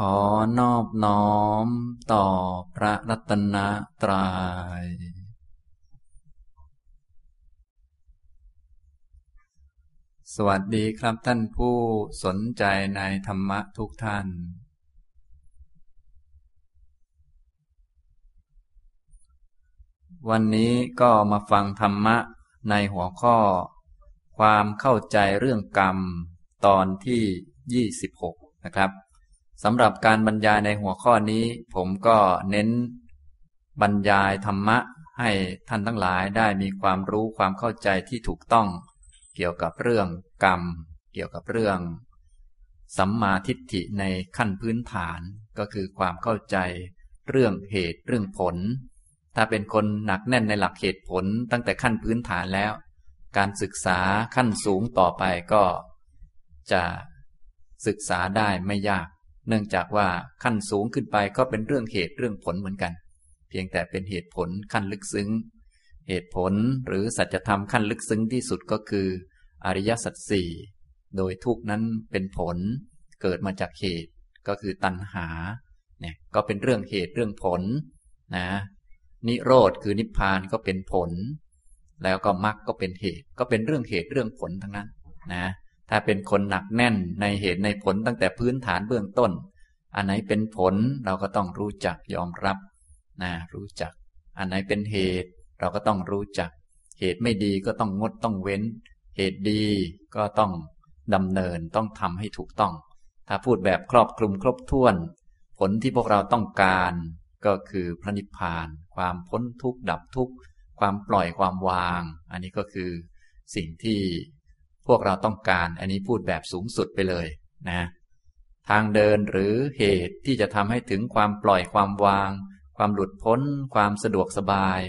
ขอนอบน้อมต่อพระรัตนตรยัย สวัสดีครับท่านผู้สนใจในธรรมะทุกท่าน วันนี้ก็มาฟังธรรมะในหัวข้อ ความเข้าใจเรื่องกรรมตอนที่ 26 นะครับ สำหรับการบรรยายในหัวข้อนี้ ผมก็เน้น บรรยายธรรมะให้ท่านทั้งหลายได้มีความรู้ความเข้าใจที่ถูกต้อง เกี่ยวกับเรื่องกรรม เกี่ยวกับเรื่อง สัมมาทิฏฐิในขั้นพื้นฐานก็คือความเข้าใจ เรื่องเหตุเรื่องผล ถ้าเป็นคนหนักแน่นในหลักเหตุผลตั้งแต่ขั้นพื้นฐานแล้ว การศึกษาขั้นสูงต่อไปก็ จะศึกษาได้ไม่ยาก เนื่องจากว่าขั้นสูงขึ้นไปก็เป็นเรื่องเหตุเรื่องผลเหมือนกัน เพียงแต่เป็นเหตุผลขั้นลึกซึ้ง เหตุผลหรือสัจธรรมขั้นลึกซึ้งที่สุดก็คือ อริยสัจสี่โดยทุกนั้นเป็นผลเกิดมาจากเหตุก็คือตัณหาเนี่ยก็เป็นเรื่องเหตุเรื่องผลนะนิโรธคือนิพพานก็เป็นผล แล้วก็มรรคก็เป็นเหตุ ก็เป็นเรื่องเหตุเรื่องผลทั้งนั้นนะ ถ้าเป็นคนหนักแน่นในเหตุในผลตั้งแต่พื้นฐานเบื้องต้น อันไหนเป็นผลเราก็ต้องรู้จักยอมรับนะรู้จัก อันไหนเป็นเหตุเราก็ต้องรู้จัก เหตุไม่ดีก็ต้องงดต้องเว้น เหตุดีก็ต้องดำเนินต้องทำให้ถูกต้อง ถ้าพูดแบบครอบคลุมครบถ้วน ผลที่พวกเราต้องการก็คือพระนิพพาน ความพ้นทุกข์ดับทุกข์ ความปล่อยความวาง อันนี้ก็คือสิ่งที่ พวกเราต้องการ อันนี้พูดแบบสูงสุดไปเลยนะ ทางเดินหรือเหตุที่จะทำให้ถึงความปล่อยความวาง ความหลุดพ้น ความสะดวกสบาย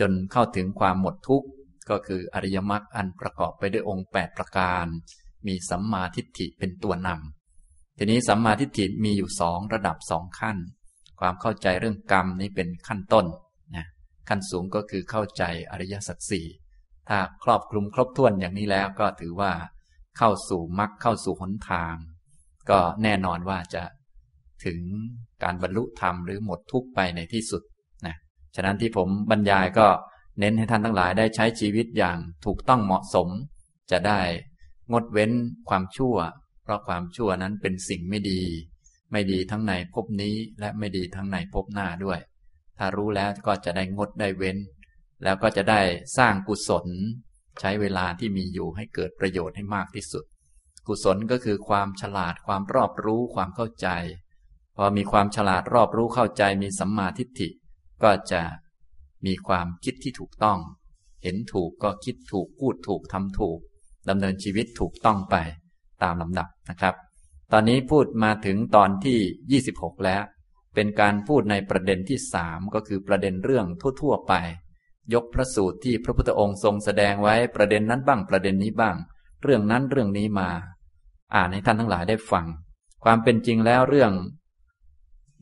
จนเข้าถึงความหมดทุกข์ ก็คืออริยมรรคอันประกอบไปด้วยองค์ 8 ประการ มีสัมมาทิฏฐิเป็นตัวนำทีนี้สัมมาทิฏฐิมีอยู่สองระดับสองขั้น ความเข้าใจเรื่องกรรมนี้เป็นขั้นต้นนะขั้นสูงก็คือเข้าใจอริยสัจสี่ ถ้าครอบคลุมครบถ้วนอย่างนี้แล้วก็ถือว่าเข้าสู่มรรคเข้าสู่หนทาง ก็แน่นอนว่าจะถึงการบรรลุธรรมหรือหมดทุกข์ไปในที่สุดนะฉะนั้นที่ผมบรรยายก็เน้นให้ท่านทั้งหลายได้ใช้ชีวิตอย่างถูกต้องเหมาะสม จะได้งดเว้นความชั่ว เพราะความชั่วนั้นเป็นสิ่งไม่ดี ไม่ดีทั้งในภพนี้และไม่ดีทั้งในภพหน้าด้วย ถ้ารู้แล้วก็จะได้งดได้เว้น แล้วก็จะได้สร้างกุศล ใช้เวลาที่มีอยู่ให้เกิดประโยชน์ให้มากที่สุด กุศลก็คือความฉลาดความรอบรู้ความเข้าใจ พอมีความฉลาดรอบรู้เข้าใจมีสัมมาทิฏฐิ ก็จะมีความคิดที่ถูกต้อง เห็นถูกก็คิดถูกพูดถูกทำถูกดำเนินชีวิตถูกต้องไปตามลำดับนะครับ ตอนนี้พูดมาถึงตอนที่ 26 แล้ว เป็นการพูดในประเด็นที่สามก็คือประเด็นเรื่องทั่ว ๆ ไป ยกพระสูตรที่พระพุทธองค์ทรงแสดงไว้ประเด็นนั้นบ้างประเด็นนี้บ้าง เรื่องนั้นเรื่องนี้มา อ่านให้ท่านทั้งหลายได้ฟัง ความเป็นจริงแล้วเรื่อง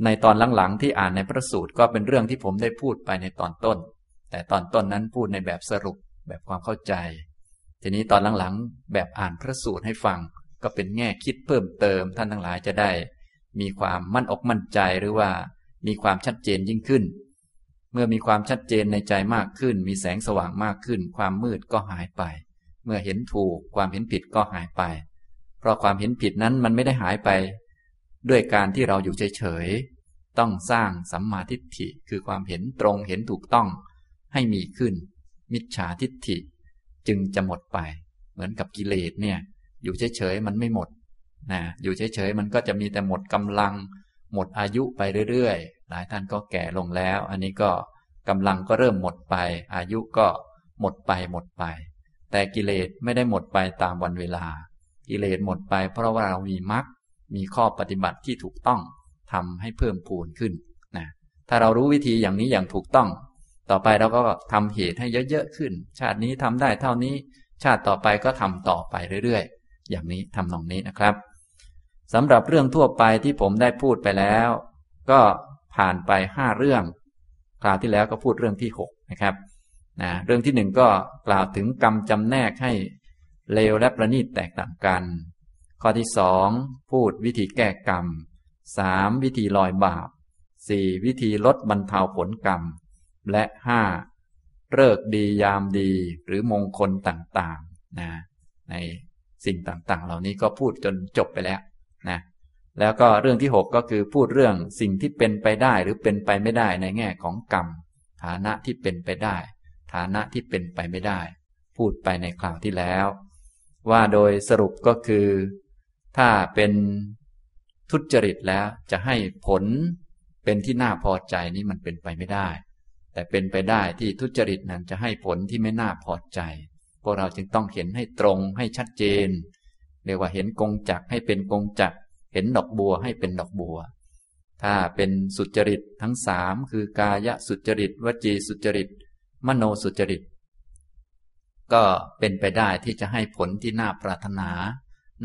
ในตอนหลังๆที่อ่านในพระสูตรก็เป็นเรื่องที่ผมได้พูดไปในตอนต้น แต่ตอนต้นนั้นพูดในแบบสรุปแบบความเข้าใจ ทีนี้ตอนหลังๆแบบอ่านพระสูตรให้ฟัง ก็เป็นแง่คิดเพิ่มเติมท่านทั้งหลายจะได้ มีความมั่นอกมั่นใจหรือว่ามีความชัดเจนยิ่งขึ้น มื่อมีความชัดเจนในใจมากขึ้น มีแสงสว่างมากขึ้น ความมืดก็หายไป เมื่อเห็นถูกความเห็นผิดก็หายไป เพราะความเห็นผิดนั้นมันไม่ได้หายไป ด้วยการที่เราอยู่เฉยๆต้องสร้างสัมมาทิฏฐิคือความเห็นตรงเห็นถูกต้องให้มีขึ้น มิจฉาทิฏฐิ จึงจะหมดไป เหมือนกับกิเลสเนี่ย อยู่เฉยๆมันไม่หมดนะอยู่เฉยๆมันก็จะมีแต่หมดกำลัง หมดอายุไปเรื่อย หลายท่านก็แก่ลงแล้ว อันนี้ก็กำลังก็เริ่มหมดไป อายุก็หมดไปหมดไป แต่กิเลสไม่ได้หมดไปตามวันเวลา กิเลสหมดไป เพราะว่าเรามีมรรคมีข้อปฏิบัติที่ถูกต้องทำให้เพิ่มพูนขึ้นนะถ้าเรารู้วิธีอย่างนี้อย่างถูกต้อง ต่อไปเราก็ทำเหตุให้เยอะๆขึ้น ชาตินี้ทำได้เท่านี้ ชาติต่อไปก็ทำต่อไปเรื่อยๆ อย่างนี้ทำนองนี้นะครับสำหรับเรื่องทั่วไปที่ผมได้พูดไปแล้ว ก็ ผ่านไปห้าเรื่อง คราวที่แล้วก็พูดเรื่องที่หกนะครับนะเรื่องที่หนึ่งก็กล่าวถึงกรรมจำแนกให้เลวและประณีตแตกต่างกัน ข้อที่สองพูดวิธีแก้กรรมสามวิธีลอยบาปสี่วิธีลดบรรเทาผลกรรม และห้าเลิกดียามดีหรือมงคลต่างๆนะในสิ่งต่างๆ เหล่านี้ก็พูดจนจบไปแล้วนะ แล้วก็เรื่องที่หกก็คือพูดเรื่องสิ่งที่เป็นไปได้หรือเป็นไปไม่ได้ในแง่ของกรรม ฐานะที่เป็นไปได้ ฐานะที่เป็นไปไม่ได้ พูดไปในคราวที่แล้ว ว่าโดยสรุปก็คือ ถ้าเป็นทุจริตแล้วจะให้ผลเป็นที่น่าพอใจนี้มันเป็นไปไม่ได้ แต่เป็นไปได้ที่ทุจริตนั้นจะให้ผลที่ไม่น่าพอใจ พวกเราจึงต้องเห็นให้ตรงให้ชัดเจนเรียกว่าเห็นกงจักให้เป็นกงจัก เห็นดอกบัวให้เป็นดอกบัว ถ้าเป็นสุจริตทั้งสามคือกายสุจริต วจีสุจริต มโนสุจริต ก็เป็นไปได้ที่จะให้ผลที่น่าปรารถนา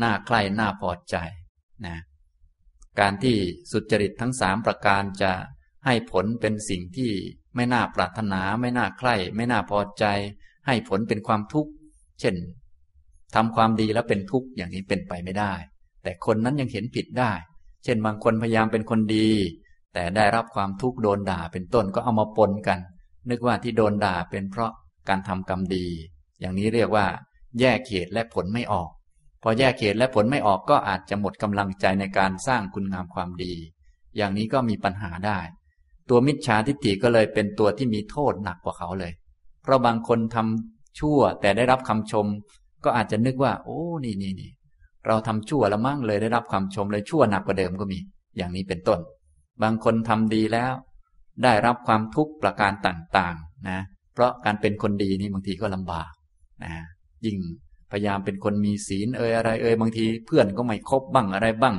น่าใคร่น่าพอใจนะการที่สุจริตทั้งสามประการจะให้ผลเป็นสิ่งที่ไม่น่าปรารถนา ไม่น่าใคร่ ไม่น่าพอใจ ให้ผลเป็นความทุกข์ เช่นทำความดีแล้วเป็นทุกข์อย่างนี้เป็นไปไม่ได้ แต่คนนั้นยังเห็นผิดได้ เช่นบางคนพยายามเป็นคนดี แต่ได้รับความทุกข์โดนด่าเป็นต้นก็เอามาปนกัน นึกว่าที่โดนด่าเป็นเพราะการทำกรรมดี อย่างนี้เรียกว่า แยกเขตและผลไม่ออก พอแยกเขตและผลไม่ออกก็อาจจะหมดกำลังใจในการสร้างคุณงามความดี อย่างนี้ก็มีปัญหาได้ ตัวมิจฉาทิฏฐิก็เลยเป็นตัวที่มีโทษหนักกว่าเขาเลย เพราะบางคนทำชั่วแต่ได้รับคำชม ก็อาจจะนึกว่า โอ้นี่นี่นี่ เราทำชั่วแล้วมั่งเลยได้รับคำชมเลยชั่วหนักกว่าเดิมก็มี อย่างนี้เป็นต้น บางคนทำดีแล้ว ได้รับความทุกข์ประการต่างๆนะ เพราะการเป็นคนดีนี่บางทีก็ลำบากนะยิ่งพยายามเป็นคนมีศีลเอ่ยอะไรเอ่ยบางทีเพื่อนก็ไม่คบบ้างอะไรบ้าง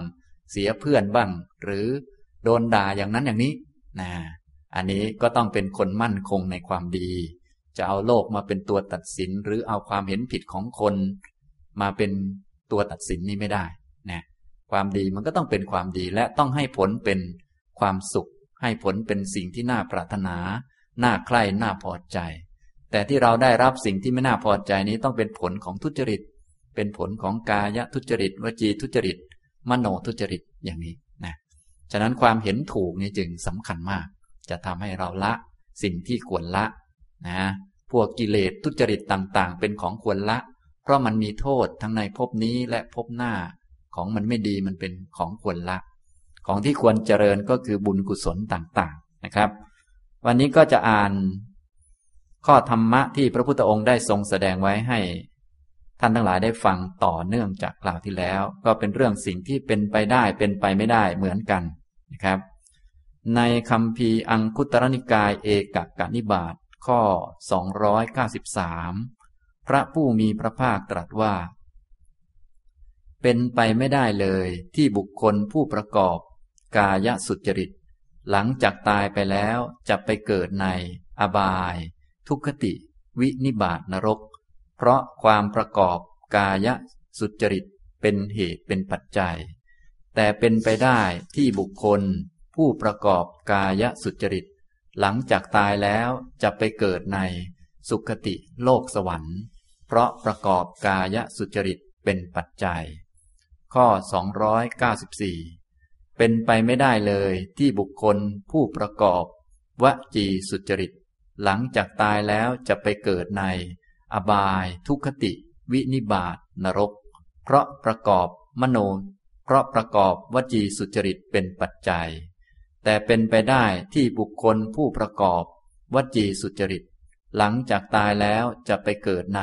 เสียเพื่อนบ้าง หรือโดนด่าอย่างนั้นอย่างนี้นะอันนี้ก็ต้องเป็นคนมั่นคงในความดี จะเอาโลกมาเป็นตัวตัดสิน หรือเอาความเห็นผิดของคน มาเป็น ตัวตัดสินนี้ไม่ได้นะความดีมันก็ต้องเป็นความดีและต้องให้ผลเป็นความสุข ให้ผลเป็นสิ่งที่น่าปรารถนา น่าใคร่น่าพอใจ แต่ที่เราได้รับสิ่งที่ไม่น่าพอใจนี้ต้องเป็นผลของทุจริต เป็นผลของกายทุจริต วจีทุจริต มโนทุจริตอย่างนี้นะฉะนั้นความเห็นถูกนี่จึงสำคัญมาก จะทำให้เราละสิ่งที่ควรละนะพวกกิเลสทุจริตต่างๆ เป็นของควรละ เพราะมันมีโทษทั้งในภพนี้และภพหน้า ของมันไม่ดีมันเป็นของควรละ ของที่ควรเจริญก็คือบุญกุศลต่างๆนะครับ วันนี้ก็จะอ่านข้อธรรมะที่พระพุทธองค์ได้ทรงแสดงไว้ให้ ท่านทั้งหลายได้ฟังต่อเนื่องจากกล่าวที่แล้ว ก็เป็นเรื่องสิ่งที่เป็นไปได้เป็นไปไม่ได้เหมือนกันนะครับ ในคำพีอังคุตรนิกายเอกกนิบาตข้อ 293 พระผู้มีพระภาคตรัสว่า เป็นไปไม่ได้เลยที่บุคคลผู้ประกอบ กายสุจริต หลังจากตายไปแล้วจะไปเกิดใน อบาย ทุกขติ วินิบาตนรก เพราะความประกอบกายสุจริตเป็นเหตุเป็นปัจจัย แต่เป็นไปได้ที่บุคคล ผู้ประกอบกายสุจริต หลังจากตายแล้วจะไปเกิดในสุขติโลกสวรรค์ เพราะประกอบกายสุจริตเป็นปัจจัย ข้อ 294 เป็นไปไม่ได้เลยที่บุคคลผู้ประกอบ วจีสุจริต หลังจากตายแล้วจะไปเกิดใน อบายทุคติ วินิบาตนรก เพราะประกอบมโน เพราะประกอบวจีสุจริตเป็นปัจจัย แต่เป็นไปได้ที่บุคคลผู้ประกอบ วจีสุจริต หลังจากตายแล้วจะไปเกิดใน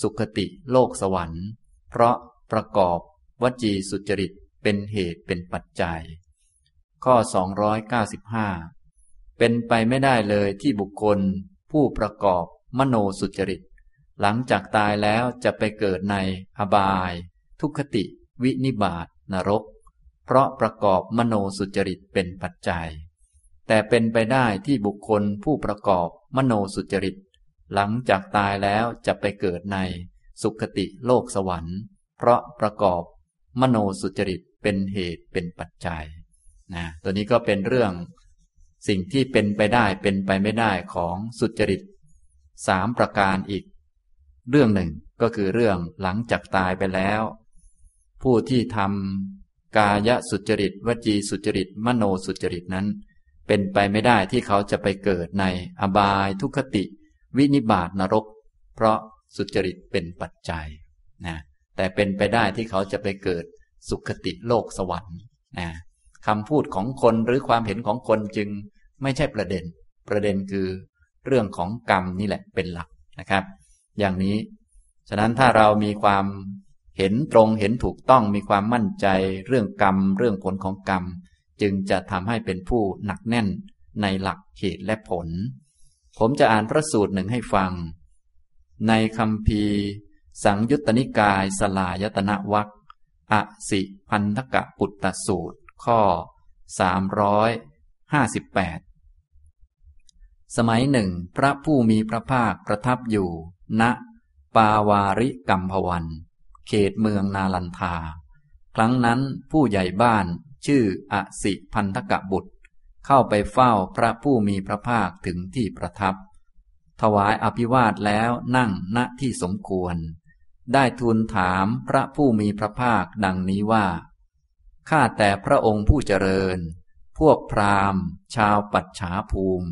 สุคติโลกสวรรค์ เพราะประกอบวจีสุจริตเป็นเหตุเป็นปัจจัย ข้อ 295 เป็นไปไม่ได้เลยที่บุคคล ผู้ประกอบมโนสุจริต หลังจากตายแล้วจะไปเกิดในอบาย ทุคติ วินิบาตนรก เพราะประกอบมโนสุจริตเป็นปัจจัย แต่เป็นไปได้ที่บุคคลผู้ประกอบมโนสุจริต หลังจากตายแล้วจะไปเกิดในสุคติโลกสวรรค์ เพราะประกอบมโนสุจริตเป็นเหตุเป็นปัจจัยนะตัวนี้ก็เป็นเรื่องสิ่งที่เป็นไปได้เป็นไปไม่ได้ของสุจริตสามประการอีก เรื่องหนึ่งก็คือเรื่องหลังจากตายไปแล้ว ผู้ที่ทำกายสุจริต วจีสุจริต มโนสุจริตนั้น เป็นไปไม่ได้ที่เขาจะไปเกิดในอบายทุคติ วินิบาตนรก เพราะสุจริตเป็นปัจจัยนะแต่เป็นไปได้ที่เขาจะไปเกิดสุขติโลกสวรรค์นะคำพูดของคนหรือความเห็นของคนจึงไม่ใช่ประเด็น ประเด็นคือเรื่องของกรรมนี่แหละเป็นหลักนะครับ อย่างนี้ ฉะนั้นถ้าเรามีความเห็นตรงเห็นถูกต้องมีความมั่นใจเรื่องกรรม เรื่องผลของกรรม จึงจะทำให้เป็นผู้หนักแน่นในหลักเหตุและผล ผมจะอ่านพระสูตรหนึ่งให้ฟัง ในคำพีสังยุตตนิกายสลายตนะวัคอสิพันธกะปุตตสูตร ข้อ 358 สมัยหนึ่ง พระผู้มีพระภาคประทับอยู่ณปาวาริกัมพวัน เขตเมืองนาลันทา ครั้งนั้นผู้ใหญ่บ้านชื่ออสิพันธกะบุตร เข้าไปเฝ้าพระผู้มีพระภาคถึงที่ประทับ ถวายอภิวาทแล้วนั่งณที่สมควร ได้ทูลถามพระผู้มีพระภาคดังนี้ว่า ข้าแต่พระองค์ผู้เจริญ พวกพราหมณ์ ชาวปัจฉาภูมิ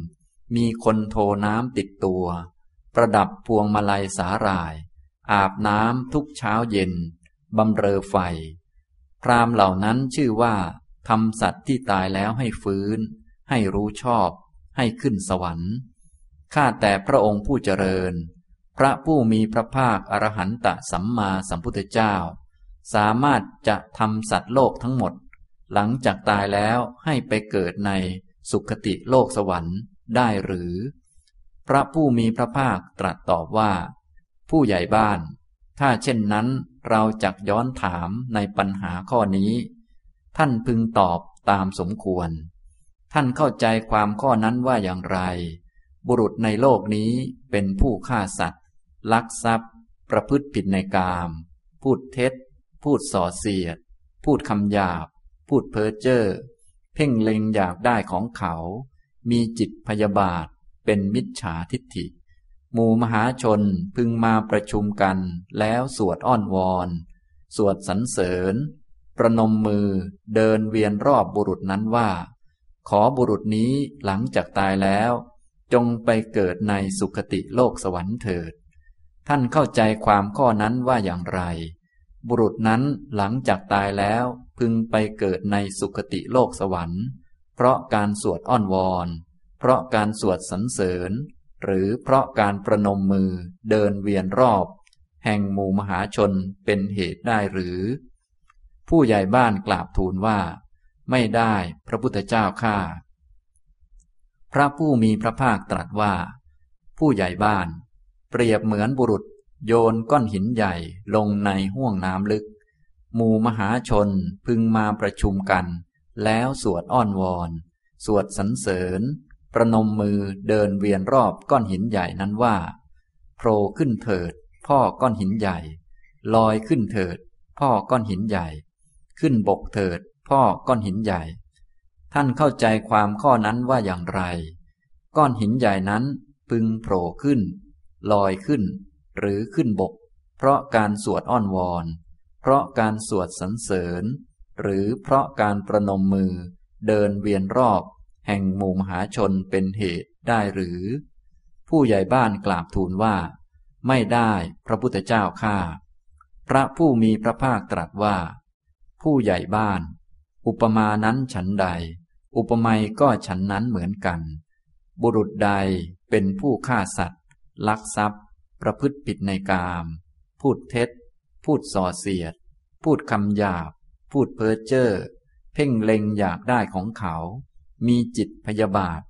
มีคนโทน้ำติดตัว ประดับพวงมาลัยสาหร่าย อาบน้ำทุกเช้าเย็นบำเรอไฟ พราหมณ์เหล่านั้นชื่อว่าทำสัตว์ที่ตายแล้วให้ฟื้น ให้รู้ชอบ ให้ขึ้นสวรรค์ ข้าแต่พระองค์ผู้เจริญ พระผู้มีพระภาคอรหันตสัมมาสัมพุทธเจ้า สามารถจะทำสัตว์โลกทั้งหมด หลังจากตายแล้วให้ไปเกิดในสุคติโลกสวรรค์ได้หรือ พระผู้มีพระภาคตรัสตอบว่า ผู้ใหญ่บ้าน ถ้าเช่นนั้นเราจักย้อนถามในปัญหาข้อนี้ ท่านพึงตอบตามสมควร ท่านเข้าใจความข้อนั้นว่าอย่างไร บุรุษในโลกนี้เป็นผู้ฆ่าสัตว์ ลักทรัพย์ ประพฤติผิดในกาม พูดเท็จ พูดส่อเสียด พูดคำหยาบ พูดเพ้อเจ้อ เพ่งเล็งอยากได้ของเขา มีจิตพยาบาท เป็นมิจฉาทิฏฐิ หมู่มหาชนพึงมาประชุมกัน แล้วสวดอ้อนวอน สวดสรรเสริญ ประนมมือเดินเวียนรอบบุรุษนั้นว่า ขอบุรุษนี้หลังจากตายแล้ว จงไปเกิดในสุคติโลกสวรรค์เถิด ท่านเข้าใจความข้อนั้นว่าอย่างไร บุรุษนั้นหลังจากตายแล้ว พึงไปเกิดในสุคติโลกสวรรค์ เพราะการสวดอ้อนวอน เพราะการสวดสรรเสริญ หรือเพราะการประนมมือเดินเวียนรอบ แห่งหมู่มหาชนเป็นเหตุได้หรือ ผู้ใหญ่บ้านกราบทูลว่า ไม่ได้พระพุทธเจ้าข้าพระผู้มีพระภาคตรัสว่า ผู้ใหญ่บ้าน เปรียบเหมือนบุรุษ โยนก้อนหินใหญ่ลงในห้วงน้ำลึก หมู่มหาชนพึงมาประชุมกัน แล้วสวดอ้อนวอน สวดสรรเสริญ ประนมมือเดินเวียนรอบก้อนหินใหญ่นั้นว่าโผล่ขึ้นเถิด พ่อก้อนหินใหญ่ ลอยขึ้นเถิด พ่อก้อนหินใหญ่ ขึ้นบกเถิด พ่อก้อนหินใหญ่ ท่านเข้าใจความข้อนั้นว่าอย่างไร ก้อนหินใหญ่นั้นพึงโผล่ขึ้น ลอยขึ้น หรือขึ้นบก เพราะการสวดอ้อนวอน เพราะการสวดสรรเสริญ หรือเพราะการประนมมือ เดินเวียนรอบ แห่งหมู่มหาชนเป็นเหตุได้หรือ ผู้ใหญ่บ้านกราบทูลว่า ไม่ได้พระพุทธเจ้าข้าพระผู้มีพระภาคตรัสว่า ผู้ใหญ่บ้าน อุปมานั้นฉันใด อุปไมยก็ฉันนั้นเหมือนกัน บุรุษใดเป็นผู้ฆ่าสัตว์ ลักทรัพย์ ประพฤติผิดในกาม พูดเท็จ พูดส่อเสียด พูดคำหยาบ พูดเพ้อเจ้อ เพ่งเล็งอยากได้ของเขา มีจิตพยาบาท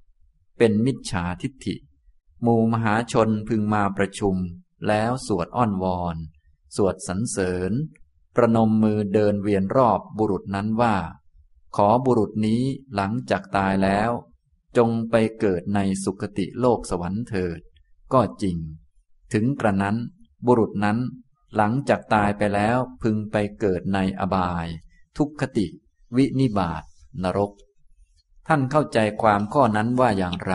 เป็นมิจฉาทิฏฐิ หมู่มหาชนพึงมาประชุม แล้วสวดอ้อนวอน สวดสรรเสริญ ประนมมือเดินเวียนรอบบุรุษนั้นว่า ขอบุรุษนี้หลังจากตายแล้ว จงไปเกิดในสุคติโลกสวรรค์เถิด ก็จริง ถึงกระนั้น บุรุษนั้นหลังจากตายไปแล้วพึงไปเกิดในอบาย ทุกขติ วินิบาตนรก ท่านเข้าใจความข้อนั้นว่าอย่างไร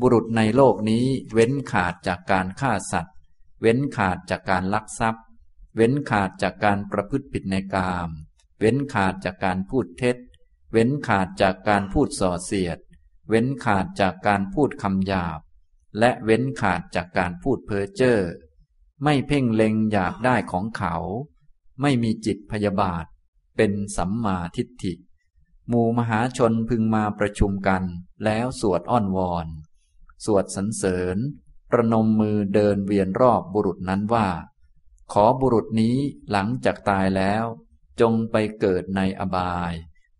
บุรุษในโลกนี้เว้นขาดจากการฆ่าสัตว์ เว้นขาดจากการลักทรัพย์ เว้นขาดจากการประพฤติผิดในกาม เว้นขาดจากการพูดเท็จ เว้นขาดจากการพูดส่อเสียด เว้นขาดจากการพูดคำหยาบ และเว้นขาดจากการพูดเพ้อเจ้อ ไม่เพ่งเล็งอยากได้ของเขา ไม่มีจิตพยาบาท เป็นสัมมาทิฏฐิ หมู่มหาชนพึงมาประชุมกันแล้วสวดอ้อนวอน สวดสรรเสริญ ประนมมือเดินเวียนรอบบุรุษนั้นว่า ขอบุรุษนี้หลังจากตายแล้ว จงไปเกิดในอบาย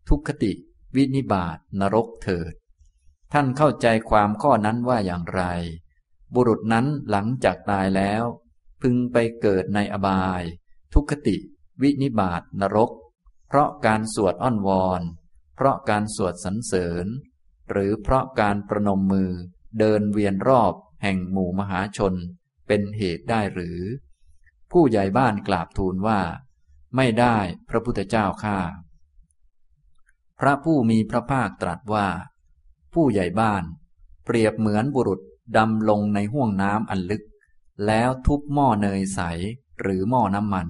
ทุกขติ วินิบาตนรกเถิด ท่านเข้าใจความข้อนั้นว่าอย่างไร บุรุษนั้นหลังจากตายแล้ว พึงไปเกิดในอบาย ทุกขติ วินิบาตนรก เพราะการสวดอ้อนวอน เพราะการสวดสรรเสริญ หรือเพราะการประนมมือเดินเวียนรอบแห่งหมู่มหาชนเป็นเหตุได้หรือ ผู้ใหญ่บ้านกราบทูลว่า ไม่ได้พระพุทธเจ้าข้าพระผู้มีพระภาคตรัสว่า ผู้ใหญ่บ้าน เปรียบเหมือนบุรุษดำลงในห้วงน้ำอันลึก แล้วทุบหม้อเนยใสหรือหม้อน้ำมัน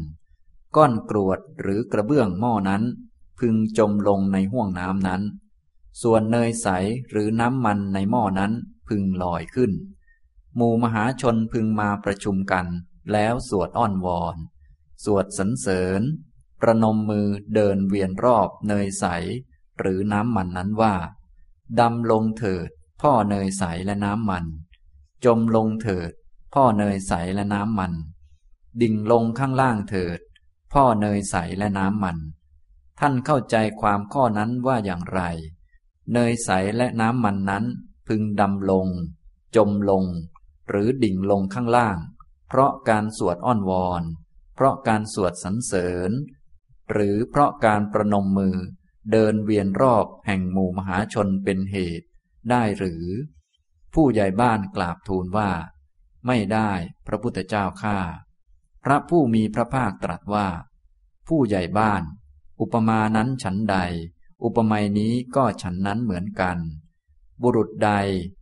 ก้อนกรวดหรือกระเบื้องหม้อนั้น พึงจมลงในห้วงน้ำนั้น ส่วนเนยใสหรือน้ำมันในหม้อนั้นพึงลอยขึ้น หมู่มหาชนพึงมาประชุมกัน แล้วสวดอ้อนวอน สวดสรรเสริญ ประนมมือเดินเวียนรอบเนยใส หรือน้ำมันนั้นว่าดำลงเถิด พ่อเนยใสและน้ำมัน จมลงเถิด พ่อเนยใสและน้ำมัน ดิ่งลงข้างล่างเถิด พ่อเนยใสและน้ำมัน ท่านเข้าใจความข้อนั้นว่าอย่างไร เนยใสและน้ำมันนั้น พึงดำลง จมลง หรือดิ่งลงข้างล่าง เพราะการสวดอ้อนวอน ราะการสวดสรรเสริญ หรือเพราะการประนมมือเดินเวียนรอบแห่งหมู่มหาชนเป็นเหตุ ได้หรือ ผู้ใหญ่บ้านกราบทูลว่า ไม่ได้พระพุทธเจ้าข้าพระผู้มีพระภาคตรัสว่า ผู้ใหญ่บ้าน อุปมานั้นฉันใด อุปไมยนี้ก็ฉันนั้นเหมือนกัน บุรุษใด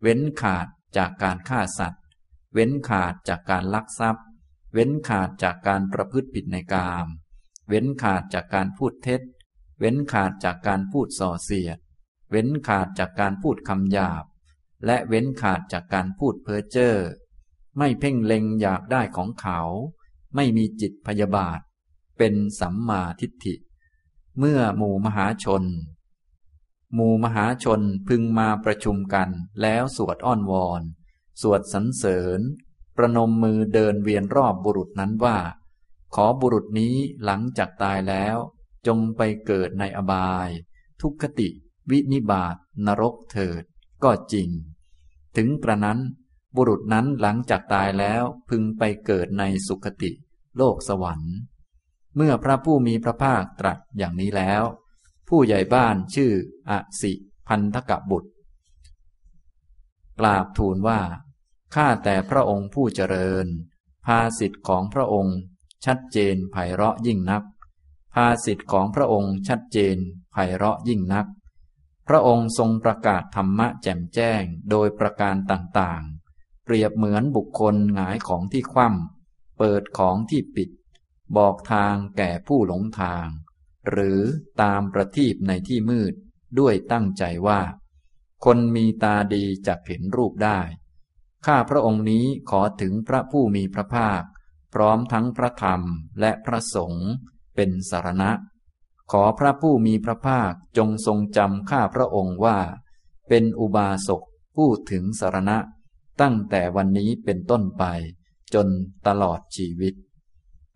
เว้นขาดจากการฆ่าสัตว์ เว้นขาดจากการลักทรัพย์ เว้นขาดจากการประพฤติผิดในกาม เว้นขาดจากการพูดเท็จ เว้นขาดจากการพูดส่อเสียด เว้นขาดจากการพูดคำหยาบ และเว้นขาดจากการพูดเพ้อเจ้อ ไม่เพ่งเล็งอยากได้ของเขา ไม่มีจิตพยาบาท เป็นสัมมาทิฏฐิ เมื่อหมู่มหาชน หมู่มหาชนพึงมาประชุมกันแล้วสวดอ้อนวอน สวดสรรเสริญ ประนมมือเดินเวียนรอบบุรุษนั้นว่า ขอบุรุษนี้หลังจากตายแล้ว จงไปเกิดในอบาย ทุกขติ วินิบาตนรกเถิด ก็จริง ถึงกระนั้น บุรุษนั้นหลังจากตายแล้วพึงไปเกิดในสุคติ โลกสวรรค์ เมื่อพระผู้มีพระภาคตรัสอย่างนี้แล้ว ผู้ใหญ่บ้านชื่ออสิพันธกบุตร กราบทูลว่า ข้าแต่พระองค์ผู้เจริญ ภาสิทธิ์ของพระองค์ ชัดเจนไพเราะยิ่งนัก ภาสิทธิ์ของพระองค์ชัดเจนไพเราะยิ่งนัก พระองค์ทรงประกาศธรรมะแจ่มแจ้งโดยประการต่างๆ เปรียบเหมือนบุคคลหงายของที่คว่ำเปิดของที่ปิด บอกทางแก่ผู้หลงทาง หรือตามประทีปในที่มืดด้วยตั้งใจว่า คนมีตาดีจะเห็นรูปได้ ข้าพระองค์นี้ขอถึงพระผู้มีพระภาค พร้อมทั้งพระธรรมและพระสงฆ์เป็นสารณะ ขอพระผู้มีพระภาคจงทรงจำข้าพระองค์ว่า เป็นอุบาสกผู้ถึงสารณะ ตั้งแต่วันนี้เป็นต้นไป จนตลอดชีวิต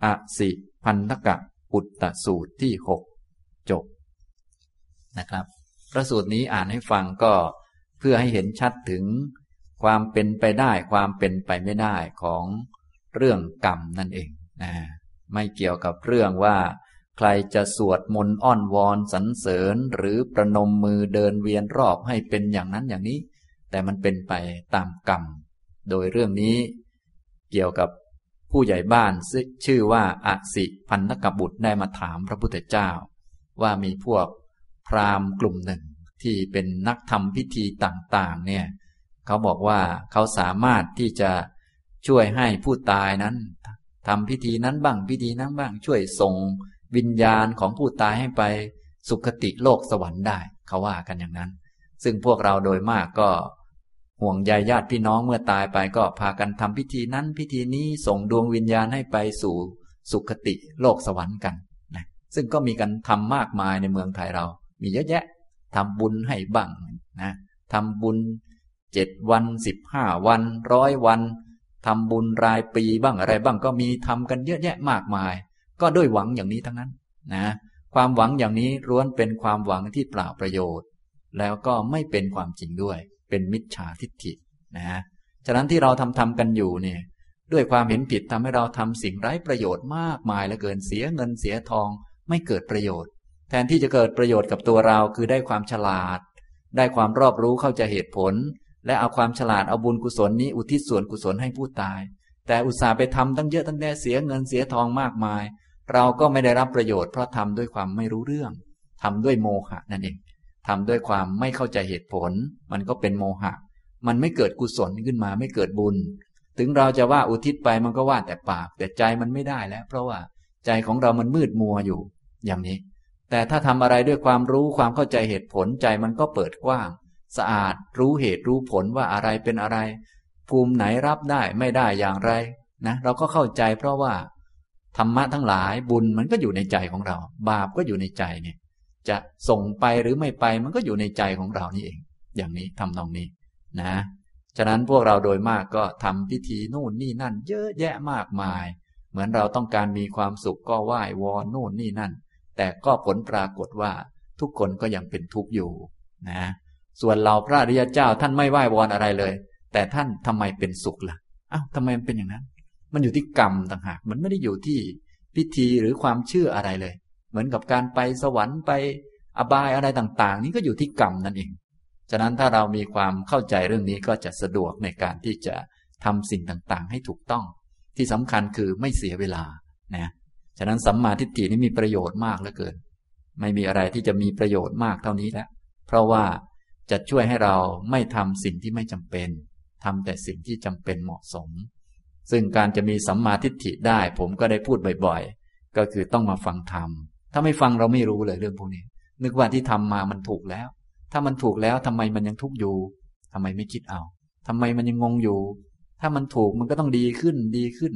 อสิพันธกะอุตตสูตรที่หกจบนะครับ พระสูตรนี้อ่านให้ฟังก็เพื่อให้เห็นชัดถึง ความเป็นไปได้ความเป็นไปไม่ได้ของเรื่องกรรมนั่นเองนะไม่เกี่ยวกับเรื่องว่า ใครจะสวดมนต์อ้อนวอนสรรเสริญหรือประนมมือเดินเวียนรอบให้เป็นอย่างนั้นอย่างนี้ แต่มันเป็นไปตามกรรม โดยเรื่องนี้เกี่ยวกับผู้ใหญ่บ้านชื่อว่าอาสิพันธกบุตรได้มาถามพระพุทธเจ้า ว่ามีพวกพราหมณ์กลุ่มหนึ่งที่เป็นนักทำพิธีต่างๆ เนี่ย เขาบอกว่าเขาสามารถที่จะช่วยให้ผู้ตายนั้นทำพิธีนั้นบ้างพิธีนั้นบ้าง ช่วยส่งวิญญาณของผู้ตายให้ไปสุคติโลกสวรรค์ได้ เขาว่ากันอย่างนั้น ซึ่งพวกเราโดยมากก็ห่วงใยญาติพี่น้องเมื่อตายไปก็พากันทำพิธีนั้นพิธีนี้ส่งดวงวิญญาณให้ไปสู่สุคติโลกสวรรค์กันนะซึ่งก็มีกันทำมากมายในเมืองไทยเรา มีเยอะแยะทำบุญให้บ้างนะทำบุญ เจ็ดวันสิบห้าวันร้อยวันทำบุญรายปีบ้างอะไรบ้างก็มีทำกันเยอะแยะมากมาย ก็ด้วยหวังอย่างนี้ทั้งนั้นนะความหวังอย่างนี้ล้วนเป็นความหวังที่เปล่าประโยชน์ แล้วก็ไม่เป็นความจริงด้วย เป็นมิจฉาทิฏฐินะฉะนั้นที่เราทำทำกันอยู่เนี่ยด้วยความเห็นผิดทำให้เราทำสิ่งไร้ประโยชน์มากมายเหลือเกินเสียเงินเสียทองไม่เกิดประโยชน์ แทนที่จะเกิดประโยชน์กับตัวเราคือได้ความฉลาด ได้ความรอบรู้เข้าใจเหตุผล และเอาความฉลาดเอาบุญกุศลนี้อุทิศส่วนกุศลให้ผู้ตาย แต่อุตส่าห์ไปทำตั้งเยอะตั้งแต่เสียเงินเสียทองมากมาย เราก็ไม่ได้รับประโยชน์เพราะทำด้วยความไม่รู้เรื่องทำด้วยโมหะนั่นเองทำด้วยความไม่เข้าใจเหตุผล มันก็เป็นโมหะ มันไม่เกิดกุศลขึ้นมาไม่เกิดบุญ ถึงเราจะว่าอุทิศไปมันก็ว่าแต่ปาก แต่ใจมันไม่ได้แล้ว เพราะว่าใจของเรามันมืดมัวอยู่ อย่างนี้ แต่ถ้าทำอะไรด้วยความรู้ความเข้าใจเหตุผลใจมันก็เปิดกว้าง สะอาด รู้เหตุรู้ผลว่าอะไรเป็นอะไร ภูมิไหนรับได้ไม่ได้อย่างไรนะเราก็เข้าใจเพราะว่า ธรรมะทั้งหลายบุญมันก็อยู่ในใจของเรา บาปก็อยู่ในใจเนี่ยจะส่งไปหรือไม่ไปมันก็อยู่ในใจของเรานี่เอง อย่างนี้ทำนองนี้นะฉะนั้นพวกเราโดยมากก็ทำพิธีนู่นนี่นั่น เยอะแยะมากมาย เหมือนเราต้องการมีความสุขก็ไหว้วอนนู่นนี่นั่น แต่ก็ผลปรากฏว่าทุกคนก็ยังเป็นทุกข์อยู่นะ ส่วนเราพระอริยเจ้าท่านไม่ไหว้วอนอะไรเลย แต่ท่านทำไมเป็นสุขละ่ะอ้าวทำไมมันเป็นอย่างนั้น มันอยู่ที่กรรมต่างหาก มันไม่ได้อยู่ที่พิธีหรือความเชื่ออะไรเลย เหมือนกับการไปสวรรค์ไปอบายอะไรต่าง ๆ นี่ก็อยู่ที่กรรมนั่นเอง ฉะนั้นถ้าเรามีความเข้าใจเรื่องนี้ก็จะสะดวกในการที่จะทำสิ่งต่างๆ ให้ถูกต้อง ที่สำคัญคือไม่เสียเวลา นะ ฉะนั้นสัมมาทิฏฐินี้มีประโยชน์มากเหลือเกิน ไม่มีอะไรที่จะมีประโยชน์มากเท่านี้แล้ว เพราะว่า จะช่วยให้เราไม่ทำสิ่งที่ไม่จำเป็นทำแต่สิ่งที่จำเป็นเหมาะสม ซึ่งการจะมีสัมมาทิฏฐิได้ผมก็ได้พูดบ่อยๆ ก็คือต้องมาฟังธรรม ถ้าไม่ฟังเราไม่รู้เลยเรื่องพวกนี้ นึกว่าที่ทำมามันถูกแล้ว ถ้ามันถูกแล้วทำไมมันยังทุกข์อยู่ทำไมไม่คิดเอาทำไมมันยังงงอยู่ ถ้ามันถูกมันก็ต้องดีขึ้นดีขึ้น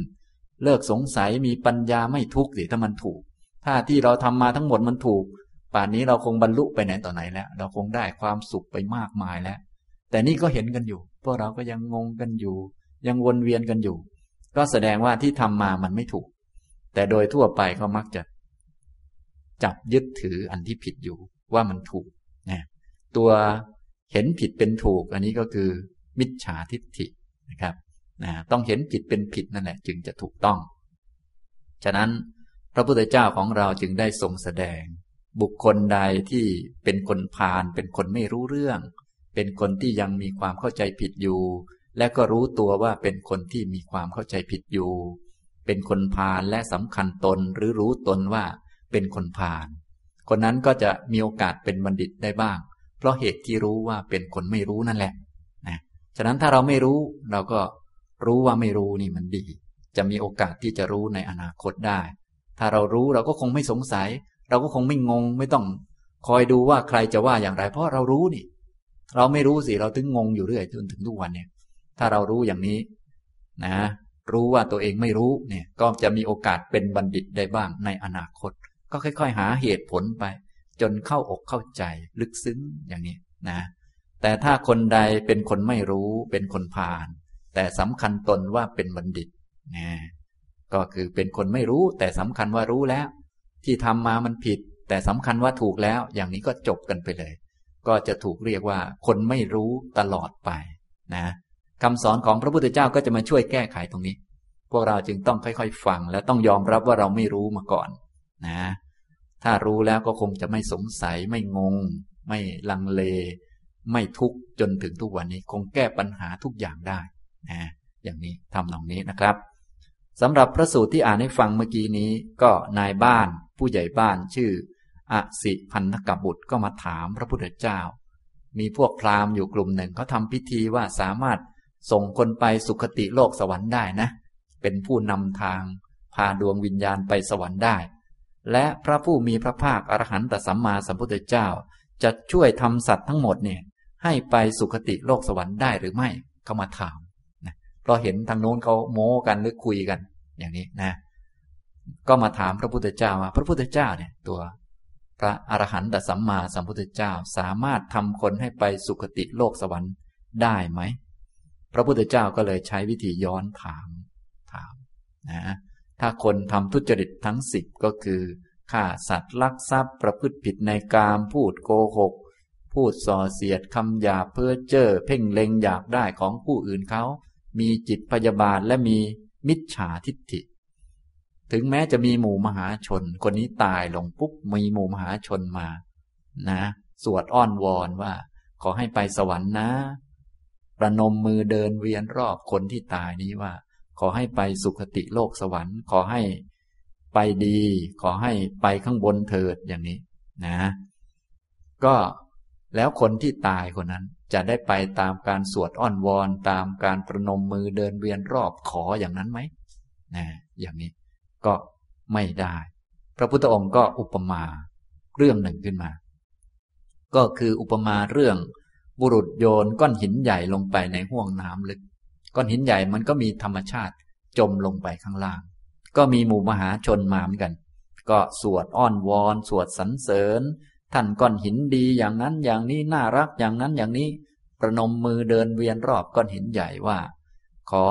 เลิกสงสัยมีปัญญาไม่ทุกข์สิถ้ามันถูก ถ้าที่เราทำมาทั้งหมดมันถูก ป่านนี้เราคงบรรลุไปไหนต่อไหนแล้ว เราคงได้ความสุขไปมากมายแล้ว แต่นี่ก็เห็นกันอยู่ พวกเราก็ยังงงกันอยู่ ยังวนเวียนกันอยู่ ก็แสดงว่าที่ทำมามันไม่ถูก แต่โดยทั่วไปเขามักจะ จับยึดถืออันที่ผิดอยู่ว่ามันถูกนะตัวเห็นผิดเป็นถูก อันนี้ก็คือ มิจฉาทิฏฐินะครับนะต้องเห็นผิดเป็นผิดนั่นแหละ จึงจะถูกต้อง ฉะนั้นพระพุทธเจ้าของเราจึงได้ทรงแสดง บุคคลใดที่เป็นคนพาลเป็นคนไม่รู้เรื่อง เป็นคนที่ยังมีความเข้าใจผิดอยู่ และก็รู้ตัวว่าเป็นคนที่มีความเข้าใจผิดอยู่ เป็นคนพาลและสำคัญตนหรือรู้ตนว่าเป็นคนพาลคนนั้นก็จะมีโอกาสเป็นบัณฑิตได้บ้าง เพราะเหตุที่รู้ว่าเป็นคนไม่รู้นั่นแหละนะฉะนั้นถ้าเราไม่รู้เราก็รู้ว่าไม่รู้นี่มันดี จะมีโอกาสที่จะรู้ในอนาคตได้ ถ้าเรารู้เราก็คงไม่สงสัย เราก็คงไม่งงไม่ต้องคอยดูว่าใครจะว่าอย่างไร เพราะเรารู้นี่ เราไม่รู้สิเราถึงงงอยู่เรื่อยจนถึงทุกวันเนี่ย ถ้าเรารู้อย่างนี้ นะ รู้ว่าตัวเองไม่รู้เนี่ย ก็จะมีโอกาสเป็นบัณฑิตได้บ้างในอนาคต ก็ค่อย ๆ หาเหตุผลไป จนเข้าอกเข้าใจลึกซึ้งอย่างนี้นะ แต่ถ้าคนใดเป็นคนไม่รู้เป็นคนผ่าน แต่สำคัญตนว่าเป็นบัณฑิตนะก็คือเป็นคนไม่รู้แต่สำคัญว่ารู้แล้ว ที่ทำมามันผิด แต่สำคัญว่าถูกแล้ว อย่างนี้ก็จบกันไปเลย ก็จะถูกเรียกว่าคนไม่รู้ตลอดไปนะคำสอนของพระพุทธเจ้าก็จะมาช่วยแก้ไขตรงนี้ พวกเราจึงต้องค่อยๆ ฟัง และต้องยอมรับว่าเราไม่รู้มาก่อนนะ ถ้ารู้แล้วก็คงจะไม่สงสัยไม่งง ไม่ลังเล ไม่ทุกข์จนถึงทุกวันนี้ คงแก้ปัญหาทุกอย่างได้นะอย่างนี้ทำตรงนี้นะครับสำหรับพระสูตรที่อ่านให้ฟังเมื่อกี้นี้ ก็นายบ้าน ผู้ใหญ่บ้านชื่ออสิพันธกบุตรก็มาถามพระพุทธเจ้า มีพวกพราหมณ์อยู่กลุ่มหนึ่งเขาทำพิธีว่าสามารถส่งคนไปสุคติโลกสวรรค์ได้นะ เป็นผู้นำทาง พาดวงวิญญาณไปสวรรค์ได้ และพระผู้มีพระภาคอรหันตสัมมาสัมพุทธเจ้า จะช่วยทำสัตว์ทั้งหมดเนี่ยให้ไปสุคติโลกสวรรค์ได้หรือไม่เขามาถามนะเพราะเห็นทางโน้นเขาโม้กันหรือคุยกัน อย่างนี้นะ ก็มาถามพระพุทธเจ้าว่าพระพุทธเจ้าเนี่ยตัวพระอรหันตสัมมาสัมพุทธเจ้าสามารถทำคนให้ไปสุคติโลกสวรรค์ได้ไหม พระพุทธเจ้าก็เลยใช้วิธีย้อนถามถามนะถ้าคนทำทุจริตทั้งสิบก็คือฆ่าสัตว์ลักทรัพย์ประพฤติผิดในกามพูดโกหก พูดส่อเสียดคำหยาเพื่อเจ้อเพ่งเล็งอยากได้ของผู้อื่นเขา มีจิตพยาบาทและมีมิจฉาทิฏฐิ ถึงแม้จะมีหมู่มหาชน คนนี้ตายลงปุ๊บมีหมู่มหาชนมา นะ สวดอ้อนวอนว่า ขอให้ไปสวรรค์นะ ประนมมือเดินเวียนรอบคนที่ตายนี้ว่า ขอให้ไปสุคติโลกสวรรค์ ขอให้ไปดี ขอให้ไปข้างบนเถิดอย่างนี้ นะ ก็แล้วคนที่ตายคนนั้นจะได้ไปตามการสวดอ้อนวอน ตามการประนมมือเดินเวียนรอบขออย่างนั้นไหมนะอย่างนี้ ก็ไม่ได้ พระพุทธองค์ก็อุปมาเรื่องหนึ่งขึ้นมา ก็คืออุปมาเรื่องบุรุษโยนก้อนหินใหญ่ลงไปในห้วงน้ำลึก ก้อนหินใหญ่มันก็มีธรรมชาติจมลงไปข้างล่าง ก็มีหมู่มหาชนมาเหมือนกัน ก็สวดอ้อนวอน สวดสรรเสริญ ท่านก้อนหินดีอย่างนั้นอย่างนี้น่ารักอย่างนั้นอย่างนี้ ประนมมือเดินเวียนรอบก้อนหินใหญ่ว่า ขอ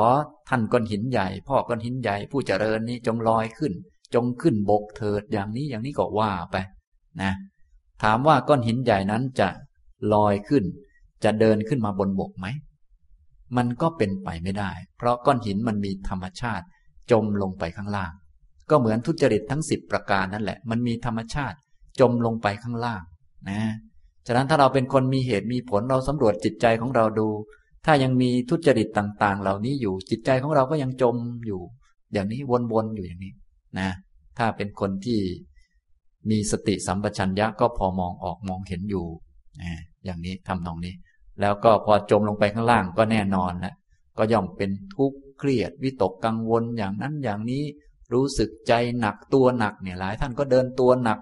ท่านก้อนหินใหญ่ พ่อก้อนหินใหญ่ผู้เจริญนี้จงลอยขึ้น จงขึ้นบกเถิดอย่างนี้อย่างนี้ก็ว่าไปนะ ถามว่าก้อนหินใหญ่นั้นจะลอยขึ้น จะเดินขึ้นมาบนบกไหม มันก็เป็นไปไม่ได้ เพราะก้อนหินมันมีธรรมชาติ จมลงไปข้างล่าง ก็เหมือนทุจริตทั้งสิบประการนั่นแหละ มันมีธรรมชาติจมลงไปข้างล่างนะฉะนั้นถ้าเราเป็นคนมีเหตุมีผลเราสำรวจจิตใจของเราดู ถ้ายังมีทุจริตต่าง ๆ เหล่านี้อยู่จิตใจของเราก็ยังจมอยู่ อย่างนี้วนๆอยู่อย่างนี้นะ ถ้าเป็นคนที่มีสติสัมปชัญญะก็พอมองออกมองเห็นอยู่นะอย่างนี้ทำนองนี้ แล้วก็พอจมลงไปข้างล่างก็แน่นอนนะก็ย่อมเป็นทุกข์เครียดวิตกกังวลอย่างนั้นอย่างนี้รู้สึกใจหนักตัวหนักเนี่ยหลายท่านก็เดินตัวหนัก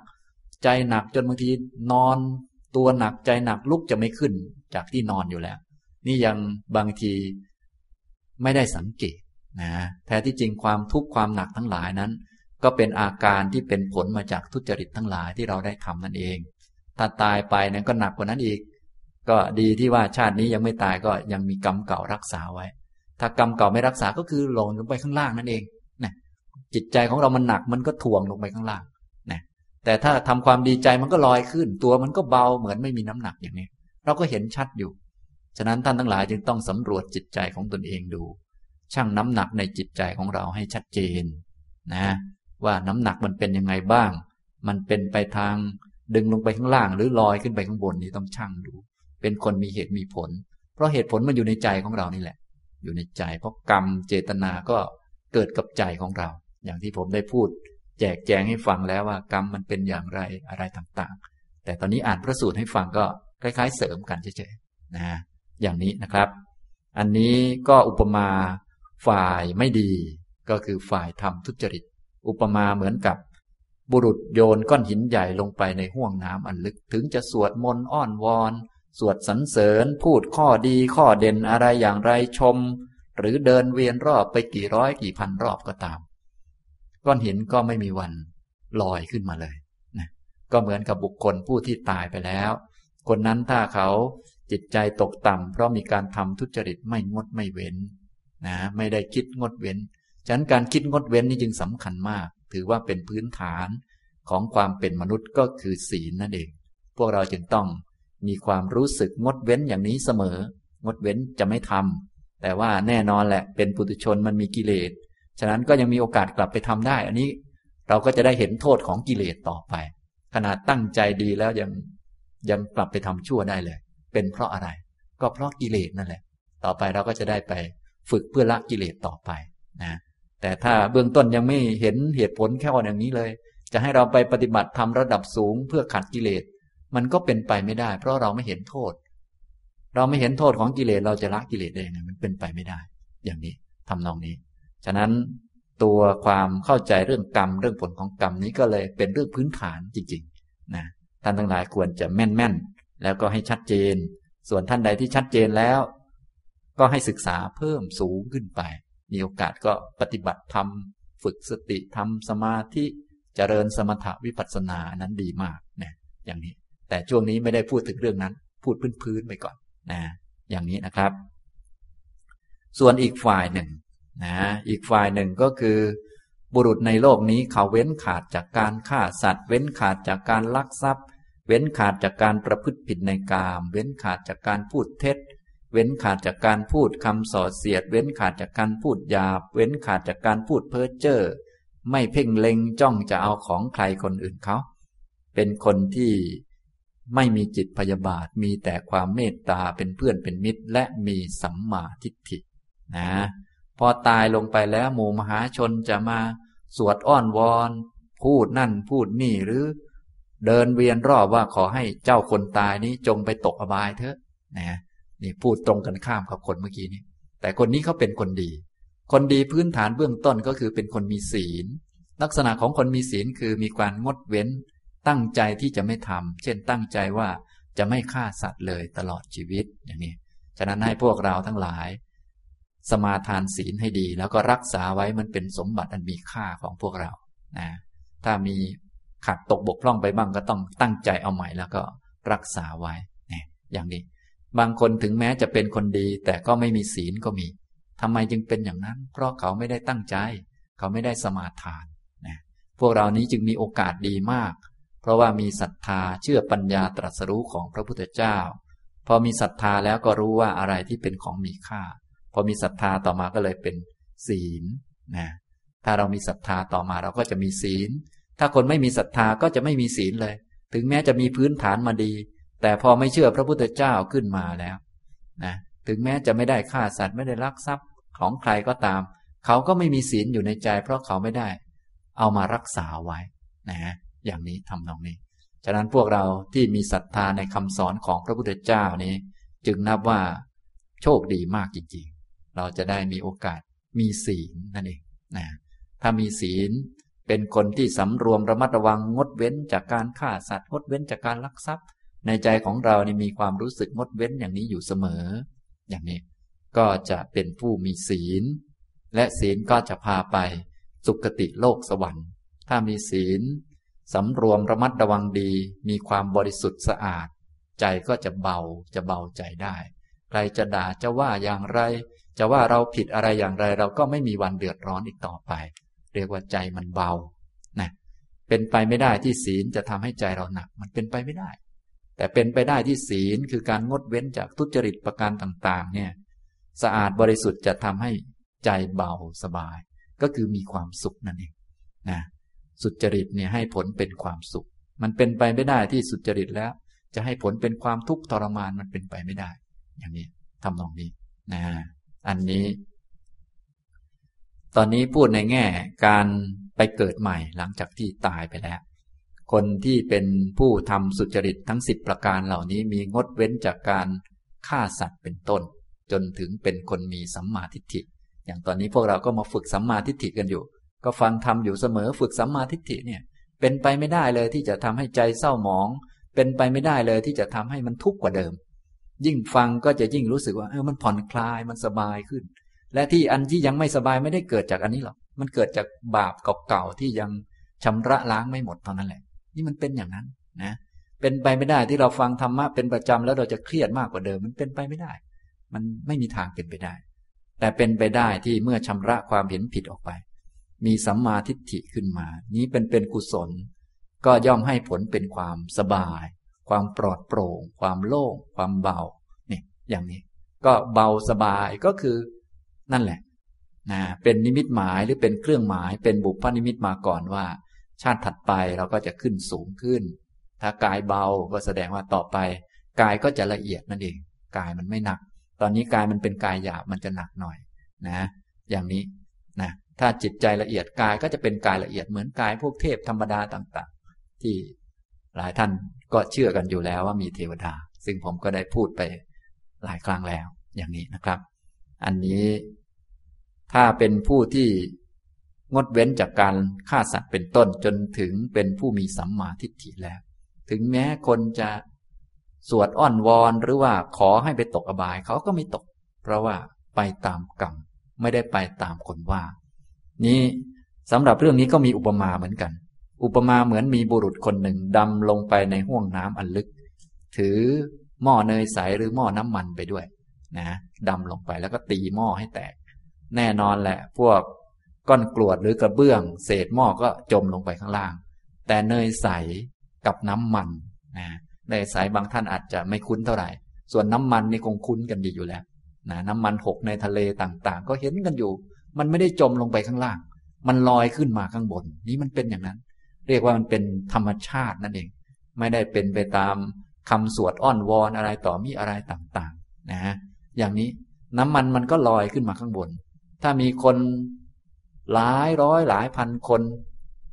ใจหนักจนบางทีนอน ตัวหนักใจหนักลุกจะไม่ขึ้นจากที่นอนอยู่แล้ว นี่ยังบางทีไม่ได้สังเกตนะแท้ที่จริงความทุกข์ความหนักทั้งหลายนั้น ก็เป็นอาการที่เป็นผลมาจากทุจริตทั้งหลายที่เราได้ทำนั่นเอง ถ้าตายไปนั้นก็หนักกว่านั้นอีก ก็ดีที่ว่าชาตินี้ยังไม่ตายก็ยังมีกรรมเก่ารักษาไว้ ถ้ากรรมเก่าไม่รักษาก็คือลงลงไปข้างล่างนั่นเองนะจิตใจของเรามันหนักมันก็ถ่วงลงไปข้างล่างนะแต่ถ้าทำความดีใจมันก็ลอยขึ้น ตัวมันก็เบาเหมือนไม่มีน้ำหนักอย่างนี้ เราก็เห็นชัดอยู่ ฉะนั้นท่านทั้งหลายจึงต้องสำรวจจิตใจของตนเองดู ชั่งน้ำหนักในจิตใจของเราให้ชัดเจนนะว่าน้ำหนักมันเป็นยังไงบ้าง มันเป็นไปทางดึงลงไปข้างล่างหรือลอยขึ้นไปข้างบนนี่ต้องชั่งดู เป็นคนมีเหตุมีผล เพราะเหตุผลมันอยู่ในใจของเรานี่แหละ อยู่ในใจ เพราะกรรมเจตนาก็เกิดกับใจของเรา อย่างที่ผมได้พูด แจกแจงให้ฟังแล้วว่ากรรมมันเป็นอย่างไรอะไรต่างๆ แต่ตอนนี้อ่านพระสูตรให้ฟังก็คล้าย ๆ เสริมกันเฉยๆนะ อย่างนี้นะครับ อันนี้ก็อุปมาฝ่ายไม่ดี ก็คือฝ่ายทำทุจริต อุปมาเหมือนกับบุรุษโยนก้อนหินใหญ่ลงไปในห้วงน้ำอันลึกถึงจะสวดมนต์อ้อนวอน สวดสรรเสริญ พูดข้อดีข้อเด่นอะไรอย่างไรชม หรือเดินเวียนรอบไปกี่ร้อยกี่พันรอบก็ตาม ก้อนหินก็ไม่มีวันลอยขึ้นมาเลยนะก็เหมือนกับบุคคลผู้ที่ตายไปแล้ว คนนั้นถ้าเขา จิตใจตกต่ำเพราะมีการทำทุจริตไม่งดไม่เว้นนะไม่ได้คิดงดเว้น ฉะนั้นการคิดงดเว้นนี่จึงสำคัญมาก ถือว่าเป็นพื้นฐานของความเป็นมนุษย์ก็คือศีลนั่นเอง พวกเราจึงต้องมีความรู้สึกงดเว้นอย่างนี้เสมอ งดเว้นจะไม่ทำแต่ว่าแน่นอนแหละ เป็นปุถุชนมันมีกิเลส ฉะนั้นก็ยังมีโอกาสกลับไปทำได้ อันนี้เราก็จะได้เห็นโทษของกิเลสต่อไป ขนาดตั้งใจดีแล้วยังยังกลับไปทำชั่วได้เลย เป็นเพราะอะไร ก็เพราะกิเลสนั่นแหละ ต่อไปเราก็จะได้ไปฝึกเพื่อละกิเลสต่อไปนะแต่ถ้าเบื้องต้นยังไม่เห็นเหตุผลแค่ว่าอย่างนี้เลย จะให้เราไปปฏิบัติทำระดับสูงเพื่อขัดกิเลส มันก็เป็นไปไม่ได้ เพราะเราไม่เห็นโทษ เราไม่เห็นโทษของกิเลสเราจะละกิเลสได้ยังไงมันเป็นไปไม่ได้ อย่างนี้ทำนองนี้ ฉะนั้นตัวความเข้าใจเรื่องกรรมเรื่องผลของกรรมนี้ก็เลยเป็นเรื่องพื้นฐานจริงๆนะท่านทั้งหลายควรจะแม่นๆ แล้วก็ให้ชัดเจน ส่วนท่านใดที่ชัดเจนแล้ว ก็ให้ศึกษาเพิ่มสูงขึ้นไป มีโอกาสก็ปฏิบัติธรรม ฝึกสติทำสมาธิเจริญสมถวิปัสสนานั้นดีมากนะอย่างนี้ แต่ช่วงนี้ไม่ได้พูดถึงเรื่องนั้น พูดพื้นๆไปก่อนนะอย่างนี้นะครับ ส่วนอีกฝ่ายหนึ่งนะอีกฝ่ายหนึ่งก็คือ บุรุษในโลกนี้เขาเว้นขาดจากการฆ่าสัตว์ เว้นขาดจากการลักทรัพย์ เว้นขาดจากการประพฤติผิดในกาม เว้นขาดจากการพูดเท็จ เว้นขาดจากการพูดคำส่อเสียด เว้นขาดจากการพูดหยาบ เว้นขาดจากการพูดเพ้อเจ้อ ไม่เพ่งเล็งจ้องจะเอาของใครคนอื่นเขา เป็นคนที่ไม่มีจิตพยาบาท มีแต่ความเมตตาเป็นเพื่อนเป็นมิตร และมีสัมมาทิฏฐิ นะ พอตายลงไปแล้วหมู่มหาชนจะมา สวดอ้อนวอน พูดนั่นพูดนี่หรือ เดินเวียนรอบว่าขอให้เจ้าคนตายนี้จงไปตกอบายเถอะนะนี่พูดตรงกันข้ามกับคนเมื่อกี้นี้ แต่คนนี้เขาเป็นคนดี คนดีพื้นฐานเบื้องต้นก็คือเป็นคนมีศีล ลักษณะของคนมีศีลคือมีการงดเว้น ตั้งใจที่จะไม่ทำเช่นตั้งใจว่าจะไม่ฆ่าสัตว์เลยตลอดชีวิตอย่างนี้ ฉะนั้นให้พวกเราทั้งหลาย สมาทานศีลให้ดี แล้วก็รักษาไว้มันเป็นสมบัติอันมีค่าของพวกเรานะถ้ามี ขาดตกบกพร่องไปบ้างก็ต้องตั้งใจเอาใหม่แล้วก็รักษาไว้นี่อย่างนี้ บางคนถึงแม้จะเป็นคนดี แต่ก็ไม่มีศีลก็มีทำไมจึงเป็นอย่างนั้น เพราะเขาไม่ได้ตั้งใจ เขาไม่ได้สมาทานนะพวกเรานี้จึงมีโอกาสดีมาก เพราะว่ามีศรัทธาเชื่อปัญญาตรัสรู้ของพระพุทธเจ้า พอมีศรัทธาแล้วก็รู้ว่าอะไรที่เป็นของมีค่า พอมีศรัทธาต่อมาก็เลยเป็นศีลนะถ้าเรามีศรัทธาต่อมาเราก็จะมีศีล ถ้าคนไม่มีศรัทธาก็จะไม่มีศีลเลย ถึงแม้จะมีพื้นฐานมาดี แต่พอไม่เชื่อพระพุทธเจ้าขึ้นมาแล้วนะถึงแม้จะไม่ได้ฆ่าสัตว์ไม่ได้ลักทรัพย์ของใครก็ตาม เขาก็ไม่มีศีลอยู่ในใจ เพราะเขาไม่ได้ เอามารักษาไว้นะอย่างนี้ทำนองนี้ ฉะนั้นพวกเราที่มีศรัทธาในคำสอนของพระพุทธเจ้านี้ จึงนับว่าโชคดีมากจริง ๆ เราจะได้มีโอกาสมีศีลนั่นเองนะถ้ามีศีล เป็นคนที่สำรวมระมัดระวังงดเว้นจากการฆ่าสัตว์งดเว้นจากการลักทรัพย์ ในใจของเรานี่มีความรู้สึกงดเว้นอย่างนี้อยู่เสมอ อย่างนี้ก็จะเป็นผู้มีศีล และศีลก็จะพาไปสุคติโลกสวรรค์ ถ้ามีศีลสำรวมระมัดระวังดี มีความบริสุทธิ์สะอาด ใจก็จะเบาจะเบาใจได้ ใครจะด่าจะว่าอย่างไร จะว่าเราผิดอะไรอย่างไร เราก็ไม่มีวันเดือดร้อนอีกต่อไป เรียกว่าใจมันเบานะเป็นไปไม่ได้ที่ศีลจะทำให้ใจเราหนัก มันเป็นไปไม่ได้ แต่เป็นไปได้ที่ศีลคือการงดเว้นจากทุจริตประการต่างๆ เนี่ย สะอาดบริสุทธิ์จะทำให้ใจเบาสบาย ก็คือมีความสุขนั่นเองนะสุจริตเนี่ยให้ผลเป็นความสุข มันเป็นไปไม่ได้ที่สุจริตแล้ว จะให้ผลเป็นความทุกข์ทรมานมันเป็นไปไม่ได้ อย่างนี้ทำนองนี้นะอันนี้ ตอนนี้พูดในแง่การไปเกิดใหม่หลังจากที่ตายไปแล้ว คนที่เป็นผู้ทำสุจริตทั้งสิบประการเหล่านี้มีงดเว้นจากการฆ่าสัตว์เป็นต้น จนถึงเป็นคนมีสัมมาทิฏฐิ อย่างตอนนี้พวกเราก็มาฝึกสัมมาทิฏฐิกันอยู่ ก็ฟังทำอยู่เสมอฝึกสัมมาทิฏฐิเนี่ย เป็นไปไม่ได้เลยที่จะทำให้ใจเศร้าหมอง เป็นไปไม่ได้เลยที่จะทำให้มันทุกข์กว่าเดิม ยิ่งฟังก็จะยิ่งรู้สึกว่าเออมันผ่อนคลายมันสบายขึ้น และที่อันที่ยังไม่สบายไม่ได้เกิดจากอันนี้หรอก มันเกิดจากบาปเก่าๆที่ยังชำระล้างไม่หมดเท่านั้นแหละ นี่มันเป็นอย่างนั้นนะ เป็นไปไม่ได้ที่เราฟังธรรมะเป็นประจำแล้วเราจะเครียดมากกว่าเดิม มันเป็นไปไม่ได้ มันไม่มีทางเป็นไปได้ แต่เป็นไปได้ที่เมื่อชำระความเห็นผิดออกไป มีสัมมาทิฏฐิขึ้นมา นี้เป็นเป็นกุศล ก็ย่อมให้ผลเป็นความสบาย ความปลอดโปร่ง ความโล่ง ความเบา เนี่ย อย่างนี้ ก็เบาสบายก็คือ นั่นแหละนะเป็นนิมิตหมายหรือเป็นเครื่องหมาย เป็นบุพนิมิตมาก่อนว่า ชาติถัดไปเราก็จะขึ้นสูงขึ้น ถ้ากายเบาก็แสดงว่าต่อไป กายก็จะละเอียดนั่นเอง กายมันไม่หนัก ตอนนี้กายมันเป็นกายหยาบมันจะหนักหน่อยนะ อย่างนี้นะถ้าจิตใจละเอียดกายก็จะเป็นกายละเอียดเหมือนกายพวกเทพธรรมดาต่าง ๆ ที่หลายท่านก็เชื่อกันอยู่แล้วว่ามีเทวดา ซึ่งผมก็ได้พูดไปหลายครั้งแล้วอย่างนี้นะครับ อันนี้ ถ้าเป็นผู้ที่งดเว้นจากการฆ่าสัตว์เป็นต้นจนถึงเป็นผู้มีสัมมาทิฏฐิแล้ว ถึงแม้คนจะสวดอ้อนวอนหรือว่าขอให้ไปตกอบายเขาก็ไม่ตก เพราะว่าไปตามกรรมไม่ได้ไปตามคนว่า นี้สำหรับเรื่องนี้ก็มีอุปมาเหมือนกัน อุปมาเหมือนมีบุรุษคนหนึ่งดำลงไปในห้วงน้ำอันลึก ถือหม้อเนยใสหรือหม้อน้ำมันไปด้วย นะดำลงไปแล้วก็ตีหม้อให้แตก แน่นอนแหละ พวกก้อนกรวดหรือกระเบื้อง เศษหม้อก็จมลงไปข้างล่าง แต่เนยใสกับน้ำมันนะเนยใสบางท่านอาจจะไม่คุ้นเท่าไหร่ ส่วนน้ำมันนี่คงคุ้นกันดีอยู่แล้วนะน้ำมันหกในทะเลต่างๆ ก็เห็นกันอยู่ มันไม่ได้จมลงไปข้างล่าง มันลอยขึ้นมาข้างบน นี่มันเป็นอย่างนั้น เรียกว่ามันเป็นธรรมชาตินั่นเอง ไม่ได้เป็นไปตามคำสวดอ้อนวอนอะไรต่อมีอะไรต่างๆ นะ อย่างนี้น้ำมันมันก็ลอยขึ้นมาข้างบน ถ้ามีคนหลายร้อยหลายพันคน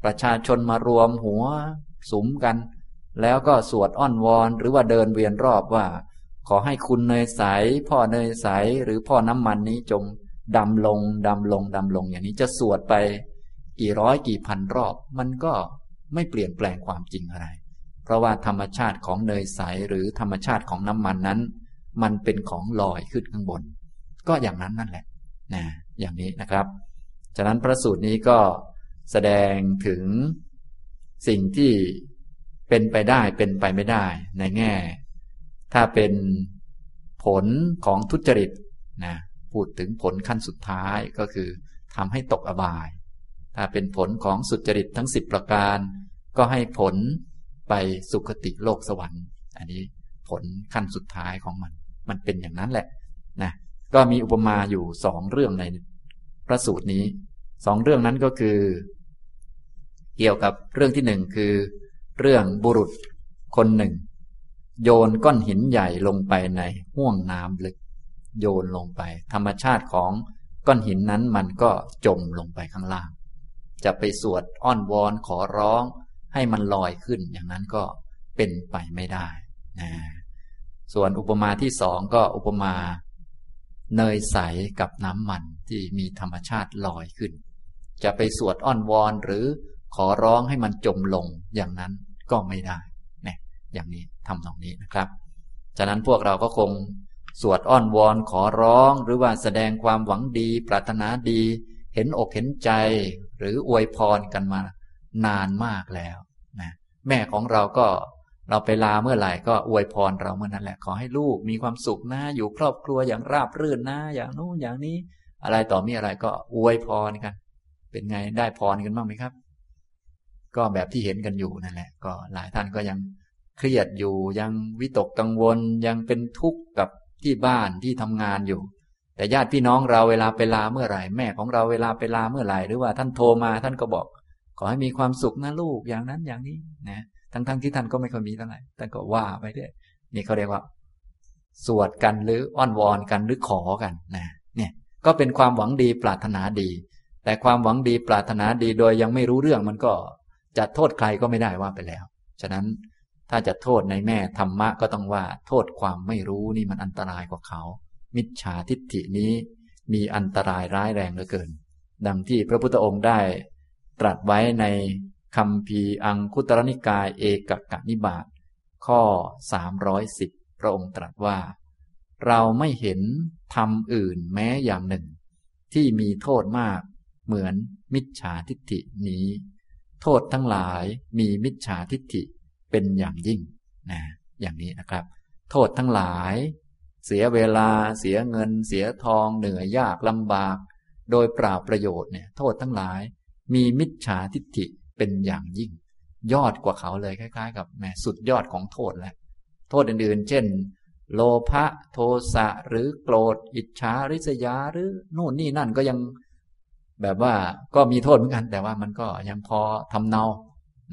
ประชาชนมารวมหัวสุมกัน แล้วก็สวดอ้อนวอนหรือว่าเดินเวียนรอบว่า ขอให้คุณเนยใส พ่อเนยใส หรือพ่อน้ำมันนี้จงดำลงดำลงดำลงอย่างนี้จะสวดไปกี่ร้อยกี่พันรอบ มันก็ไม่เปลี่ยนแปลงความจริงอะไร เพราะว่าธรรมชาติของเนยใสหรือธรรมชาติของน้ำมันนั้น มันเป็นของลอยขึ้นข้างบน ก็อย่างนั้นนั่นแหละนะอย่างนี้นะครับ ฉะนั้นพระสูตรนี้ก็แสดงถึงสิ่งที่เป็นไปได้เป็นไปไม่ได้ในแง่ ถ้าเป็นผลของทุจริตนะพูดถึงผลขั้นสุดท้ายก็คือทำให้ตกอบาย ถ้าเป็นผลของสุจริตทั้งสิบประการ ก็ให้ผลไปสุคติโลกสวรรค์ อันนี้ผลขั้นสุดท้ายของมัน มันเป็นอย่างนั้นแหละนะก็มีอุปมาอยู่สองเรื่องในพระสูตรนี้สองเรื่องนั้นก็คือ เกี่ยวกับเรื่องที่หนึ่งคือ เรื่องบุรุษคนหนึ่ง โยนก้อนหินใหญ่ลงไปในห่วงน้ำลึก โยนลงไป ธรรมชาติของก้อนหินนั้นมันก็จมลงไปข้างล่าง จะไปสวดอ้อนวอนขอร้อง ให้มันลอยขึ้นอย่างนั้นก็เป็นไปไม่ได้นะ ส่วนอุปมาที่สองก็อุปมาเนยใสกับน้ำมันที่มีธรรมชาติลอยขึ้น จะไปสวดอ้อนวอนหรือขอร้องให้มันจมลงอย่างนั้นก็ไม่ได้เนี่ยอย่างนี้ทำตรงนี้นะครับ ฉะนั้นพวกเราก็คงสวดอ้อนวอนขอร้อง หรือว่าแสดงความหวังดี ปรารถนาดี เห็นอกเห็นใจ หรืออวยพรกันมานานมากแล้วนะแม่ของเราก็ เราไปลาเมื่อไหร่ก็อวยพรเราเมื่อนั้นแหละ ขอให้ลูกมีความสุขนะอยู่ครอบครัวอย่างราบรื่นนะอย่างนู้นอย่างนี้ อะไรต่อมีอะไรก็อวยพรกัน เป็นไงได้พรกันบ้างไหมครับ ก็แบบที่เห็นกันอยู่นั่นแหละ ก็หลายท่านก็ยังเครียดอยู่ยังวิตกกังวลยังเป็นทุกข์กับที่บ้านที่ทำงานอยู่ แต่ญาติพี่น้องเราเวลาไปลาเมื่อไหร่ แม่ของเราเวลาไปลาเมื่อไหร่ หรือว่าท่านโทรมาท่านก็บอก ขอให้มีความสุขนะลูกอย่างนั้นอย่างนี้นะ ทั้งๆทที่ท่านก็ไม่ค่อยมีเท่าไหร่ท่านก็ว่าไปเรื่อยนี่เขาเรียกว่า สวดกันหรืออ้อนวอนกันหรือขอกันนะเนี่ยก็เป็นความหวังดีปรารถนาดี แต่ความหวังดีปรารถนาดีโดยยังไม่รู้เรื่องมันก็จะโทษใครก็ไม่ได้ว่าไปแล้ว ฉะนั้นถ้าจะโทษในแม่ธรรมะก็ต้องว่า โทษความไม่รู้นี่มันอันตรายกว่าเขา มิจฉาทิฏฐินี้มีอันตรายร้ายแรงเหลือเกิน ดังที่พระพุทธองค์ได้ตรัสไว้ใน คำพีอังคุตรนิกายเอกกะนิบาตข้อ 310 พระองค์ตรัสว่า เราไม่เห็นธรรมอื่นแม้อย่างหนึ่ง ที่มีโทษมาก เหมือนมิจฉาทิฏฐินี้ โทษทั้งหลายมีมิจฉาทิฏฐิเป็นอย่างยิ่งนะอย่างนี้นะครับ โทษทั้งหลาย เสียเวลาเสียเงิน เสียทอง เหนื่อยยากลำบาก โดยปล่าประโยชน์เนี่ยโทษทั้งหลาย มีมิจฉาทิฏฐิ เป็นอย่างยิ่ง ยอดกว่าเขาเลยคล้าย ๆ กับแหมสุดยอดของโทษแหละโทษอื่นๆ เช่น โลภะโทสะหรือโกรธ อิจฉาริษยาหรือโน่นนี่นั่นก็ยังแบบว่าก็มีโทษเหมือนกัน แต่ว่ามันก็ยังพอทำเนา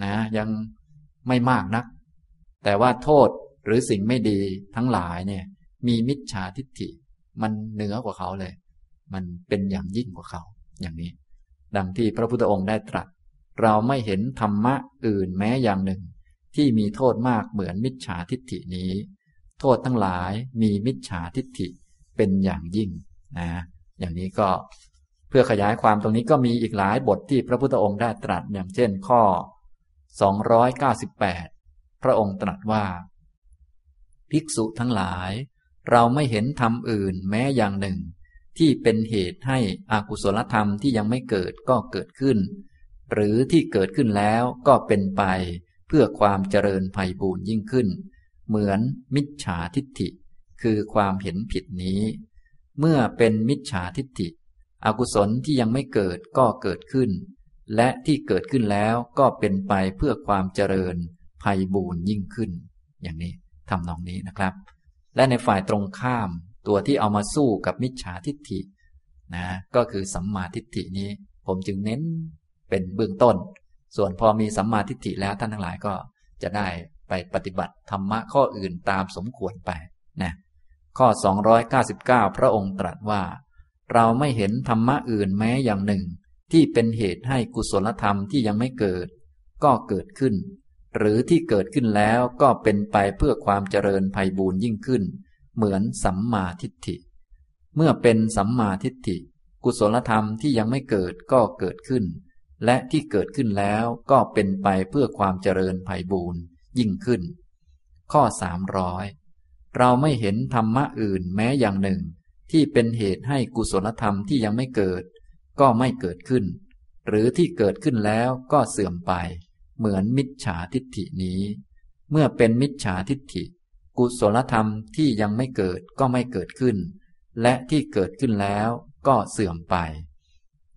นะ ยังไม่มากนัก แต่ว่าโทษหรือสิ่งไม่ดีทั้งหลายเนี่ย มีมิจฉาทิฏฐิ มันเหนือกว่าเขาเลย มันเป็นอย่างยิ่งกว่าเขา อย่างนี้ ดังที่พระพุทธองค์ได้ตรัส เราไม่เห็นธรรมะอื่นแม้อย่างหนึ่ง ที่มีโทษมากเหมือนมิจฉาทิฏฐินี้ โทษทั้งหลายมีมิจฉาทิฏฐิเป็นอย่างยิ่งนะอย่างนี้ก็เพื่อขยายความตรงนี้ก็มีอีกหลายบทที่พระพุทธองค์ได้ตรัสอย่างเช่นข้อ 298 พระองค์ตรัสว่า ภิกษุทั้งหลาย เราไม่เห็นธรรมอื่นแม้อย่างหนึ่ง ที่เป็นเหตุให้อากุศลธรรมที่ยังไม่เกิดก็เกิดขึ้น หรือที่เกิดขึ้นแล้วก็เป็นไปเพื่อความเจริญภัยบูญยิ่งขึ้น เหมือนมิจฉาทิฏฐิ คือความเห็นผิดนี้ เมื่อเป็นมิจฉาทิฏฐิ อกุศลที่ยังไม่เกิดก็เกิดขึ้น และที่เกิดขึ้นแล้วก็เป็นไปเพื่อความเจริญภัยบูญยิ่งขึ้น อย่างนี้ทำนองนี้นะครับ และในฝ่ายตรงข้ามตัวที่เอามาสู้กับมิจฉาทิฏฐินะก็คือสัมมาทิฏฐินี้ ผมจึงเน้น เป็นเบื้องต้น ส่วนพอมีสัมมาทิฏฐิแล้วท่านทั้งหลายก็จะได้ไปปฏิบัติธรรมะข้ออื่นตามสมควรไปนะข้อ 299 พระองค์ตรัสว่า เราไม่เห็นธรรมะอื่นแม้อย่างหนึ่ง ที่เป็นเหตุให้กุศลธรรมที่ยังไม่เกิด ก็เกิดขึ้น หรือที่เกิดขึ้นแล้วก็เป็นไปเพื่อความเจริญภัยบูญยิ่งขึ้น เหมือนสัมมาทิฏฐิ เมื่อเป็นสัมมาทิฏฐิ กุศลธรรมที่ยังไม่เกิดก็เกิดขึ้น และที่เกิดขึ้นแล้วก็เป็นไปเพื่อความเจริญภัยบูญยิ่งขึ้น ข้อสามร้อยเราไม่เห็นธรรมะอื่นแม้อย่างหนึ่ง ที่เป็นเหตุให้กุศลธรรมที่ยังไม่เกิด ก็ไม่เกิดขึ้น หรือที่เกิดขึ้นแล้วก็เสื่อมไป เหมือนมิจฉาทิฏฐินี้ เมื่อเป็นมิจฉาทิฏฐิ กุศลธรรมที่ยังไม่เกิดก็ไม่เกิดขึ้น และที่เกิดขึ้นแล้วก็เสื่อมไป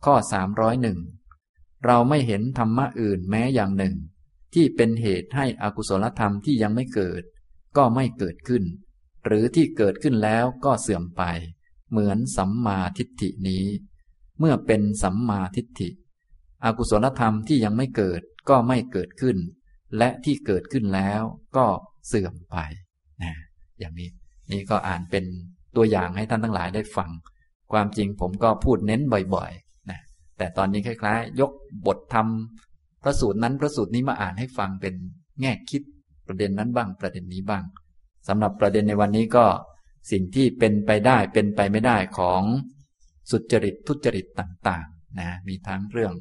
ข้อ 301 เราไม่เห็นธรรมะอื่นแม้อย่างหนึ่ง ที่เป็นเหตุให้อกุศลธรรมที่ยังไม่เกิด ก็ไม่เกิดขึ้น หรือที่เกิดขึ้นแล้วก็เสื่อมไป เหมือนสัมมาทิฏฐินี้ เมื่อเป็นสัมมาทิฏฐิ อกุศลธรรมที่ยังไม่เกิดก็ไม่เกิดขึ้น และที่เกิดขึ้นแล้วก็เสื่อมไปนะอย่างนี้นี่ก็อ่านเป็นตัวอย่างให้ท่านทั้งหลายได้ฟัง ความจริงผมก็พูดเน้นบ่อยๆ แต่ตอนนี้คล้ายๆ ยกบทธรรมพระสูตรนั้นพระสูตรนี้มาอ่านให้ฟังเป็นแง่คิดประเด็นนั้นบ้างประเด็นนี้บ้างสำหรับประเด็นในวันนี้ก็สิ่งที่เป็นไปได้เป็นไปไม่ได้ของสุจริตทุจริตต่างๆนะมีทั้งเรื่อง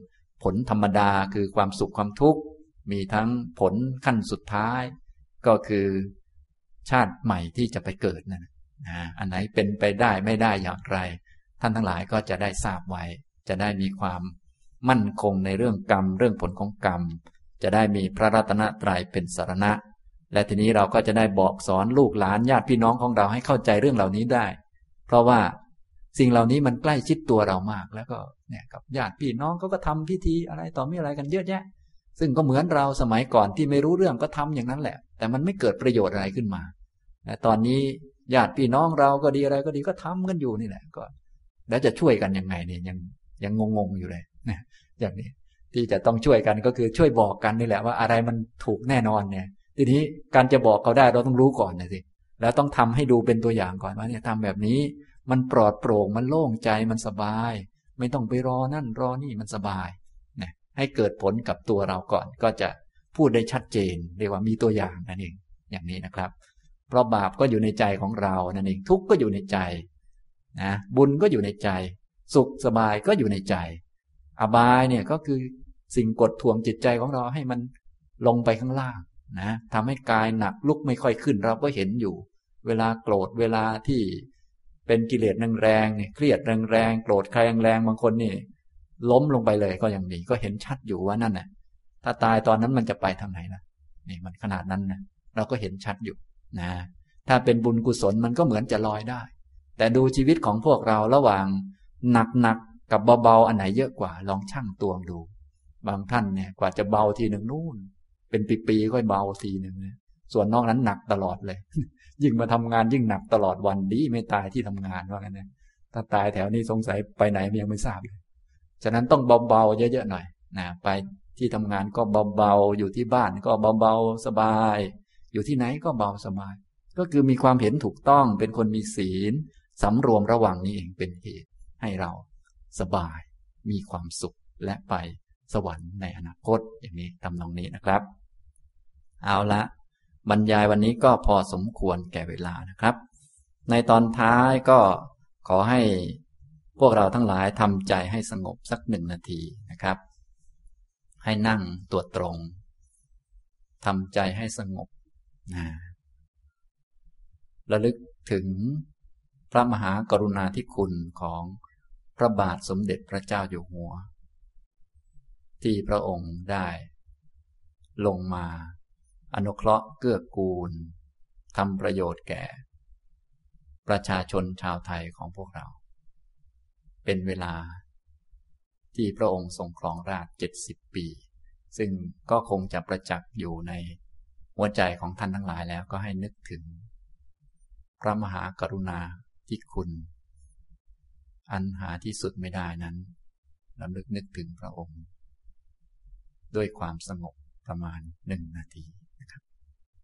ผลธรรมดาคือความสุขความทุกข์ มีทั้งผลขั้นสุดท้าย ก็คือชาติใหม่ที่จะไปเกิดนั่นนะอันไหนเป็นไปได้ไม่ได้อย่างไร ท่านทั้งหลายก็จะได้ทราบไว้ จะได้มีความมั่นคงในเรื่องกรรม เรื่องผลของกรรม จะได้มีพระรัตนตรัยเป็นสารณะ และทีนี้เราก็จะได้บอกสอนลูกหลานญาติพี่น้องของเราให้เข้าใจเรื่องเหล่านี้ได้ เพราะว่าสิ่งเหล่านี้มันใกล้ชิดตัวเรามาก แล้วก็เนี่ยกับญาติพี่น้องเขาก็ทำพิธีอะไรต่อมีอะไรกันเยอะแยะ ซึ่งก็เหมือนเราสมัยก่อนที่ไม่รู้เรื่องก็ทำอย่างนั้นแหละ แต่มันไม่เกิดประโยชน์อะไรขึ้นมาแต่ตอนนี้ญาติพี่น้องเราก็ดีอะไรก็ดีก็ทำกันอยู่นี่แหละก็ แล้วจะช่วยกันยังไงเนี่ยยัง ยังงงๆอยู่เลยนะอย่างนี้ที่จะต้องช่วยกันก็คือช่วยบอกกันนี่แหละว่าอะไรมันถูกแน่นอนเนี่ย ทีนี้การจะบอกเขาได้เราต้องรู้ก่อนนะสิแล้วต้องทำให้ดูเป็นตัวอย่างก่อนว่าเนี่ยทำแบบนี้ มันปลอดโปร่งมันโล่งใจมันสบาย ไม่ต้องไปรอนั่นรอนี่มันสบายนะให้เกิดผลกับตัวเราก่อน ก็จะพูดได้ชัดเจนเรียกว่ามีตัวอย่างนั่นเองอย่างนี้นะครับ เพราะบาปก็อยู่ในใจของเรานั่นเองทุกข์ก็อยู่ในใจนะบุญก็อยู่ในใจ สุขสบายก็อยู่ในใจ อบายเนี่ยก็คือสิ่งกดท่วงจิตใจของเราให้มันลงไปข้างล่างนะทำให้กายหนักลุกไม่ค่อยขึ้นเราก็เห็นอยู่ เวลาโกรธเวลาที่เป็นกิเลสแรงๆเนี่ยเครียดแรงๆโกรธใครแรงๆบางคนนี่ ล้มลงไปเลยก็อย่างนี้ก็เห็นชัดอยู่ว่านั่นน่ะถ้าตายตอนนั้นมันจะไปทางไหนล่ะนี่มันขนาดนั้นนะเราก็เห็นชัดอยู่นะ ถ้าเป็นบุญกุศลมันก็เหมือนจะลอยได้ แต่ดูชีวิตของพวกเราระหว่าง หนักๆกับเบาๆอันไหนเยอะกว่า ลองชั่งตวงดู บางท่านเนี่ยกว่าจะเบาทีหนึ่งนู่น เป็นปีๆค่อยเบาทีหนึ่งนะส่วนนอกนั้นหนักตลอดเลย ยิ่งมาทำงานยิ่งหนักตลอดวันดีไม่ตายที่ทำงานว่ากันนะถ้าตายแถวนี้สงสัยไปไหนยังไม่ทราบเลยฉะนั้นต้องเบาๆเยอะๆหน่อยนะไปที่ทำงานก็เบาๆอยู่ที่บ้านก็เบาๆสบาย อยู่ที่ไหนก็เบาสบาย ก็คือมีความเห็นถูกต้องเป็นคนมีศีลสำรวมระหว่างนี้เองเป็นเหตุ ให้เราสบายมีความสุขและไปสวรรค์ในอนาคตอย่างนี้ทำนองนี้นะครับ เอาละบรรยายวันนี้ก็พอสมควรแก่เวลานะครับ ในตอนท้ายก็ขอให้พวกเราทั้งหลายทำใจให้สงบสักหนึ่งนาทีนะครับ ให้นั่งตัวตรงทำใจให้สงบนะระลึกถึงพระมหากรุณาธิคุณของ พระบาทสมเด็จพระเจ้าอยู่หัว ที่พระองค์ได้ ลงมา อนุเคราะห์เกื้อกูลทำประโยชน์แก่ ประชาชนชาวไทยของพวกเรา เป็นเวลา ที่พระองค์ทรงครองราชเจ็ดสิบปี ซึ่งก็คงจะประจักษ์อยู่ในหัวใจของท่านทั้งหลายแล้วก็ให้นึกถึง พระมหากรุณาที่คุณ อันหาที่สุดไม่ได้นั้นลำลึกนึกถึงพระองค์ ด้วยความสงบประมาณหนึ่งนาที